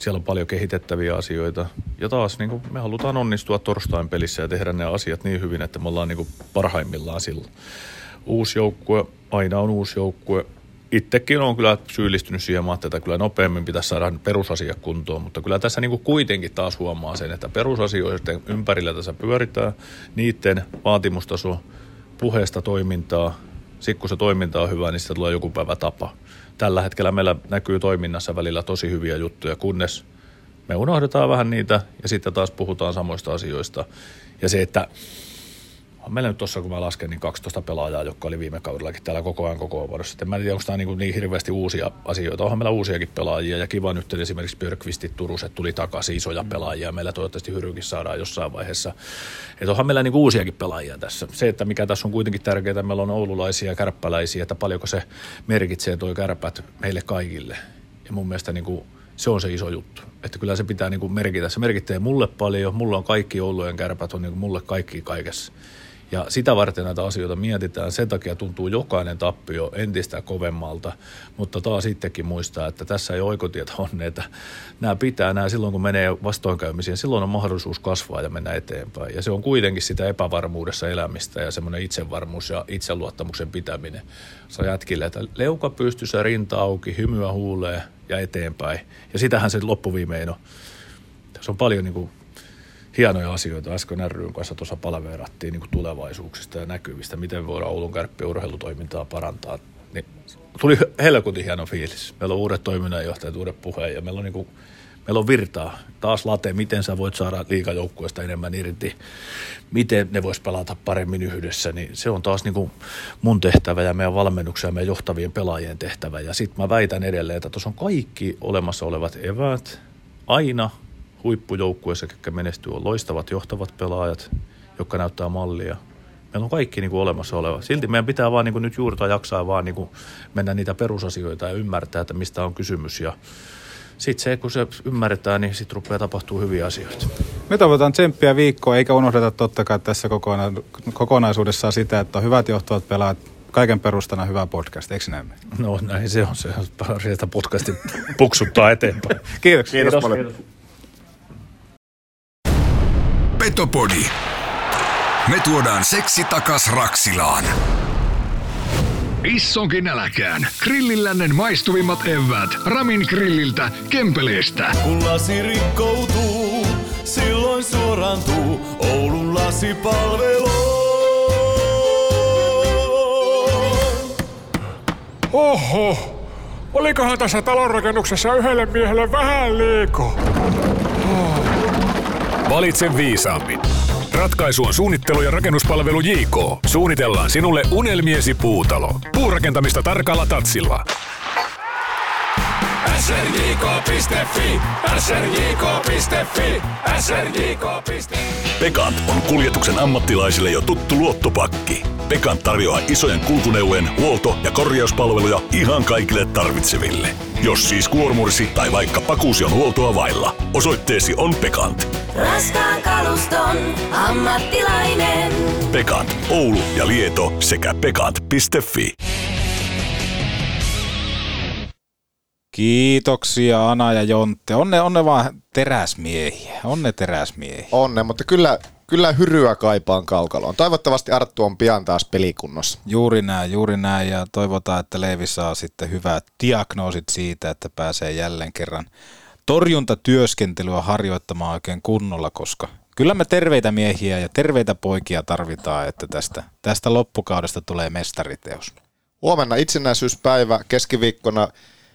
siellä on paljon kehitettäviä asioita. Ja taas niin kuin me halutaan onnistua torstain pelissä ja tehdä ne asiat niin hyvin, että me ollaan niin kuin parhaimmillaan silloin. Uusi joukkue, aina on uusi joukkue. itsekin on kyllä syyllistynyt siihen, että kyllä nopeammin pitäisi saada perusasia kuntoon, mutta kyllä tässä niin kuin kuitenkin taas huomaa sen, että perusasioiden ympärillä tässä pyöritään, niiden vaatimustaso, puheesta toimintaa, sitten kun se toiminta on hyvä, niin sitten tulee joku päivä tapa. Tällä hetkellä meillä näkyy toiminnassa välillä tosi hyviä juttuja, kunnes me unohdetaan vähän niitä ja sitten taas puhutaan samoista asioista. Ja se, että on meillä nyt tuossa, kun mä lasken, niin 12 pelaajaa, jotka oli viime kaudellakin täällä koko ajan koko vuorossa. En mä en tiedä, onko tämä niin, niin hirveästi uusia asioita. Onhan meillä uusiakin pelaajia ja kiva nyt että esimerkiksi Björkvistit Turuset tuli takaisin isoja pelaajia. Meillä toivottavasti Hyrykin saadaan jossain vaiheessa. Että onhan meillä niin uusiakin pelaajia tässä. Se, että mikä tässä on kuitenkin tärkeää, meillä on oululaisia ja kärppäläisiä, että paljonko se merkitsee tuo kärpät meille kaikille. Ja mun mielestä niin kuin, se on se iso juttu. Että kyllä se pitää niin kuin merkitä. Se merkitsee mulle paljon. Mulla on kaikki Oulujen kärpät, on niin kuin mulle kaikki kaikessa. Ja sitä varten näitä asioita mietitään. Sen takia tuntuu jokainen tappio entistä kovemmalta, mutta taas sittenkin muistaa, että tässä ei oikotietä on, että nämä pitää, nämä silloin kun menee vastoinkäymisiin, silloin on mahdollisuus kasvaa ja mennä eteenpäin. Ja se on kuitenkin sitä epävarmuudessa elämistä ja semmoinen itsevarmuus ja itseluottamuksen pitäminen. Sä jätkille, että leuka pystyssä, rinta auki, hymyä huulee ja eteenpäin. Ja sitähän se loppuviimein on. Se on paljon niin kuin hienoja asioita. Äsken ryn kanssa tuossa palaveerattiin niin tulevaisuuksista ja näkyvistä, miten voidaan Oulun kärppien urheilutoimintaa parantaa. Niin tuli helkutin hieno fiilis. Meillä on uudet toiminnanjohtajat, uudet puheen ja meillä on, niin kuin, meillä on virtaa. Taas late, miten sä voit saada liikajoukkueesta enemmän irti, miten ne vois pelata paremmin yhdessä, niin se on taas niin kuin mun tehtävä ja meidän valmennuksen ja meidän johtavien pelaajien tehtävä. Ja sitten mä väitän edelleen, että tuossa on kaikki olemassa olevat eväät aina huippujoukkueessa, jotka menestyy, on loistavat johtavat pelaajat, jotka näyttää mallia. Meillä on kaikki niin kuin olemassa oleva. Silti meidän pitää vaan niin kuin nyt juurta jaksaa vaan niin kuin mennä niitä perusasioita ja ymmärtää, että mistä on kysymys. Ja sitten se, kun se ymmärretään, niin sitten rupeaa tapahtuu hyviä asioita. Me toivotaan tsemppiä viikkoa, eikä unohdeta totta kai tässä kokona- kokonaisuudessaan sitä, että on hyvät johtavat pelaajat, kaiken perustana hyvä podcast, eikö näin? No näin se on, se on sieltä podcastin puksuttaa eteenpäin. Kiitoksia. Kiitos, Kiitos kiitos. Petopodi. Me tuodaan seksi takas Raksilaan. Issonkin äläkään. Grillillännen maistuvimmat evät. Ramin grilliltä, Kempeleestä. Kun lasi rikkoutuu, silloin suorantuu Oulun lasipalvelu. Oho, olikohan tässä talonrakennuksessa yhdelle miehelle vähän liiko? Valitse viisaammin. Ratkaisu on suunnittelu- ja rakennuspalvelu JK. Suunnitellaan sinulle unelmiesi puutalo. Puurakentamista tarkalla tatsilla. srjk.fi, srjk.fi, srjk.fi. Pekant on kuljetuksen ammattilaisille jo tuttu luottopakki. Pekant tarjoaa isojen kulkuneuvojen huolto- ja korjauspalveluja ihan kaikille tarvitseville. Jos siis kuormursi tai vaikka pakuusi on huoltoa vailla, osoitteesi on Pekant. Raskaan kaluston ammattilainen. Pekant, Oulu ja Lieto sekä pekant.fi. Kiitoksia Ana ja Jontte. On ne, on ne vaan teräsmiehiä. On ne teräsmiehiä. On ne, mutta kyllä, kyllä hyryä kaipaan kaukaloon. Toivottavasti Arttu on pian taas pelikunnossa. Juuri näin, juuri näin ja toivotaan, että Leevi saa sitten hyvät diagnoosit siitä, että pääsee jälleen kerran torjuntatyöskentelyä harjoittamaan oikein kunnolla, koska kyllä me terveitä miehiä ja terveitä poikia tarvitaan, että tästä, tästä loppukaudesta tulee mestariteos. Huomenna itsenäisyyspäivä keskiviikkona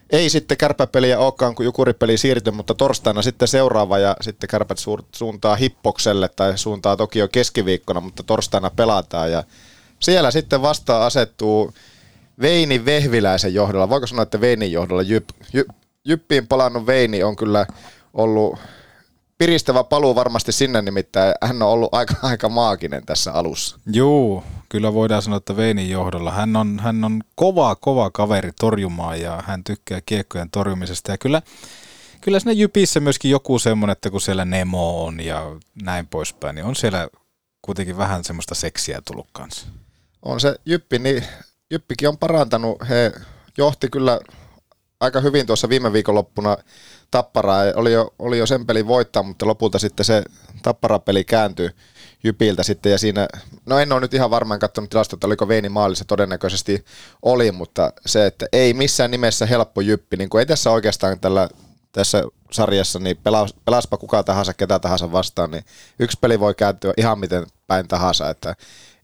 ei sitten kärpäpeliä olekaan, kun jukuripeli siirtyi, mutta torstaina sitten seuraava ja sitten kärpät suuntaa Hippokselle tai suuntaa toki jo keskiviikkona, mutta torstaina pelataan ja siellä sitten vastaan asettuu Veini Vehviläisen johdolla. Voiko sanoa, että Veinin johdolla Jyp, Jyp, Jyppiin palannut Veini on kyllä ollut piristävä paluu varmasti sinne, nimittäin hän on ollut aika, aika maaginen tässä alussa. Juu, kyllä voidaan sanoa, että Veinin johdolla. Hän on, hän on kova, kova kaveri torjumaan ja hän tykkää kiekkojen torjumisesta. Ja kyllä, kyllä siinä Jypissä myöskin joku semmoinen, että kun siellä Nemo on ja näin poispäin, niin on siellä kuitenkin vähän semmoista seksiä tullut kanssa. On se Jyppi, niin Jyppikin on parantanut. He johti kyllä aika hyvin tuossa viime viikonloppuna Tapparaa. Oli jo, oli jo sen pelin voittaa, mutta lopulta sitten se Tapparapeli kääntyi, Jypiltä sitten ja siinä, no en ole nyt ihan varmaan katsonut tilastoa, että oliko Veini maalissa, todennäköisesti oli, mutta se, että ei missään nimessä helppo Jyppi, niin kuin ei tässä oikeastaan tällä, tässä sarjassa, niin pelas, pelaspa kuka tahansa, ketä tahansa vastaan, niin yksi peli voi kääntyä ihan miten päin tahansa, että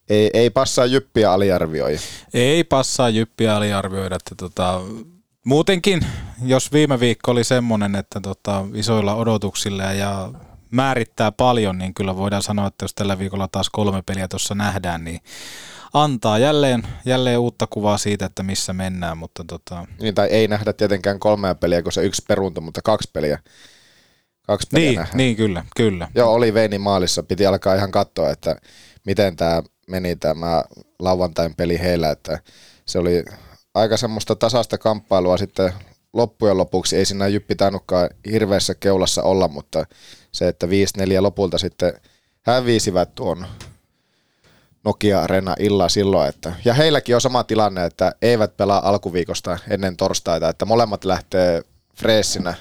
ei, ei passaa Jyppiä aliarvioi. Ei passaa Jyppiä aliarvioida, että tota, muutenkin, jos viime viikko oli semmoinen, että tota, isoilla odotuksilla ja määrittää paljon, niin kyllä voidaan sanoa, että jos tällä viikolla taas kolme peliä tuossa nähdään, niin antaa jälleen, jälleen uutta kuvaa siitä, että missä mennään, mutta tota... Niin, tai ei nähdä tietenkään kolmea peliä, kun se yksi perunta, mutta kaksi peliä. Kaksi peliä Niin, nähdään. niin kyllä, kyllä. Joo, oli Veini maalissa. Piti alkaa ihan katsoa, että miten tämä meni tämä lauantain peli heillä, että se oli aika semmoista tasasta kamppailua sitten loppujen lopuksi. Ei siinä Jyppi tainnutkaan hirveässä keulassa olla, mutta se, että 5-4 lopulta sitten hävisivät tuon Nokia Arena illa silloin. Että, ja heilläkin on sama tilanne, että eivät pelaa alkuviikosta ennen torstaita, että molemmat lähtee freessinä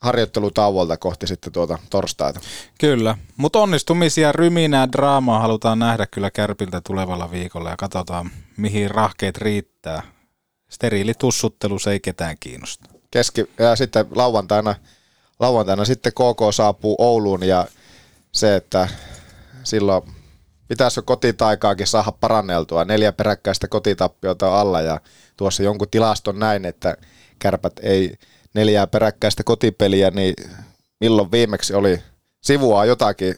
harjoittelutauolta kohti sitten tuota torstaita. Kyllä, mutta onnistumisia, ryminää, draamaa halutaan nähdä kyllä Kärpiltä tulevalla viikolla ja katsotaan mihin rahkeet riittää. Steriilitussuttelu se ei ketään kiinnosta. Keski, ja sitten lauantaina, lauantaina sitten KK saapuu Ouluun ja se, että silloin pitäisi jo kotitaikaakin saada paranneltua. Neljä peräkkäistä kotitappiota alla ja tuossa jonkun tilaston näin, että kärpät ei neljää peräkkäistä kotipeliä, niin milloin viimeksi oli sivua jotakin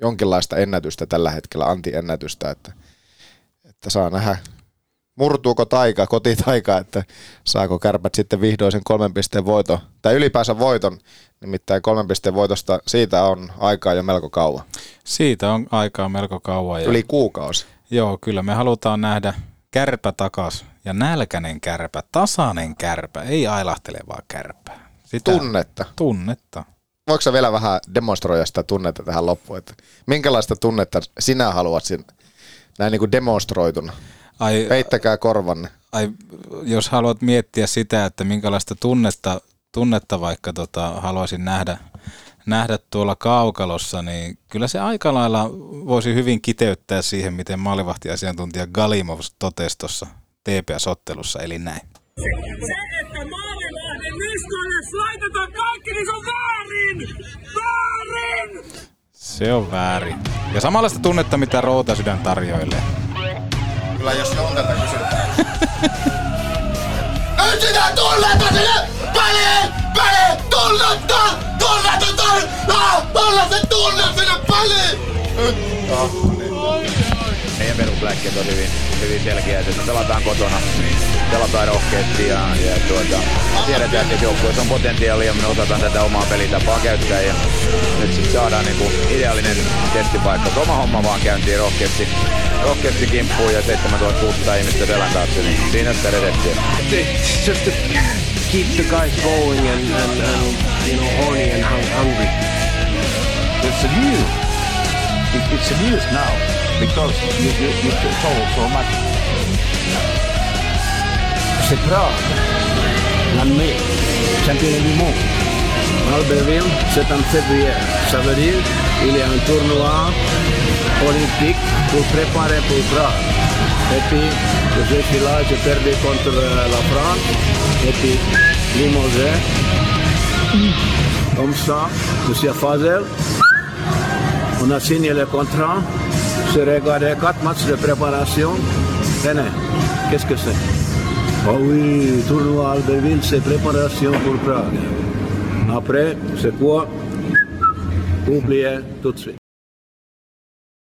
jonkinlaista ennätystä tällä hetkellä, antiennätystä, että, että saa nähdä murtuuko taika, kotitaika, että saako kärpät sitten vihdoin sen kolmen pisteen voiton, tai ylipäänsä voiton, nimittäin kolmen pisteen voitosta, siitä on aikaa jo melko kauan. Siitä on aikaa melko kauan. Ja... Yli kuukausi. Joo, kyllä me halutaan nähdä kärpä takas ja nälkäinen kärpä, tasainen kärpä, ei ailahtelevaa kärpää. Sitä... Tunnetta. Tunnetta. Voiko sä vielä vähän demonstroida sitä tunnetta tähän loppuun, että minkälaista tunnetta sinä haluat sin, näin niin kuin demonstroituna? Ai, Peittäkää korvanne. Ai, jos haluat miettiä sitä, että minkälaista tunnetta, tunnetta vaikka tota, haluaisin nähdä, nähdä tuolla kaukalossa, niin kyllä se aika lailla voisi hyvin kiteyttää siihen, miten maalivahtiasiantuntija Galimov totesi tuossa TPS-ottelussa, eli näin. Se, että niskoille laitetaan kaikki, niin se on väärin! Väärin! Se on väärin. Ja samanlaista tunnetta, mitä Rootasydän tarjoilee. Kyllä jos on tätä kysytään. Etsitään tunnetta sinne peliin! Peliin! Tunnetta! Tunnetta! Tunnetta! Tunnetta tunne sinne peliin! Meidän perusläkkeet on hyvin, hyvin selkeät, että pelataan kotona, pelataan rohkeasti ja, ja tuota, tiedetään, että joukkueessa on potentiaalia, me osataan tätä omaa pelitapaa käyttää ja nyt sitten saadaan niinku ideaalinen testipaikka. Oma homma vaan käyntiin rohkeasti, rohkeasti kimppuun ja 7600 ihmistä selän taakse, niin siinä sitä reseptiä. It's just to keep the guys going and, and, and you know horny and hung- hungry. It's a news. It, it's a news now because you, you, you so. C'est Prague, l'année, championnat du monde. Albertville, c'est en février. Ça veut dire qu'il y a un tournoi olympique pour préparer pour Prague. Et puis, je là, j'ai perdu contre la France. Et puis, Limousin. Comme ça, je suis à Fazel. On a signé le contrat. J'ai regardé quatre matchs de préparation? Tenez, qu'est-ce que c'est? Oh oui, tournoi Albertville, c'est préparation pour Prague. Après, c'est quoi? Oubliez tout de suite.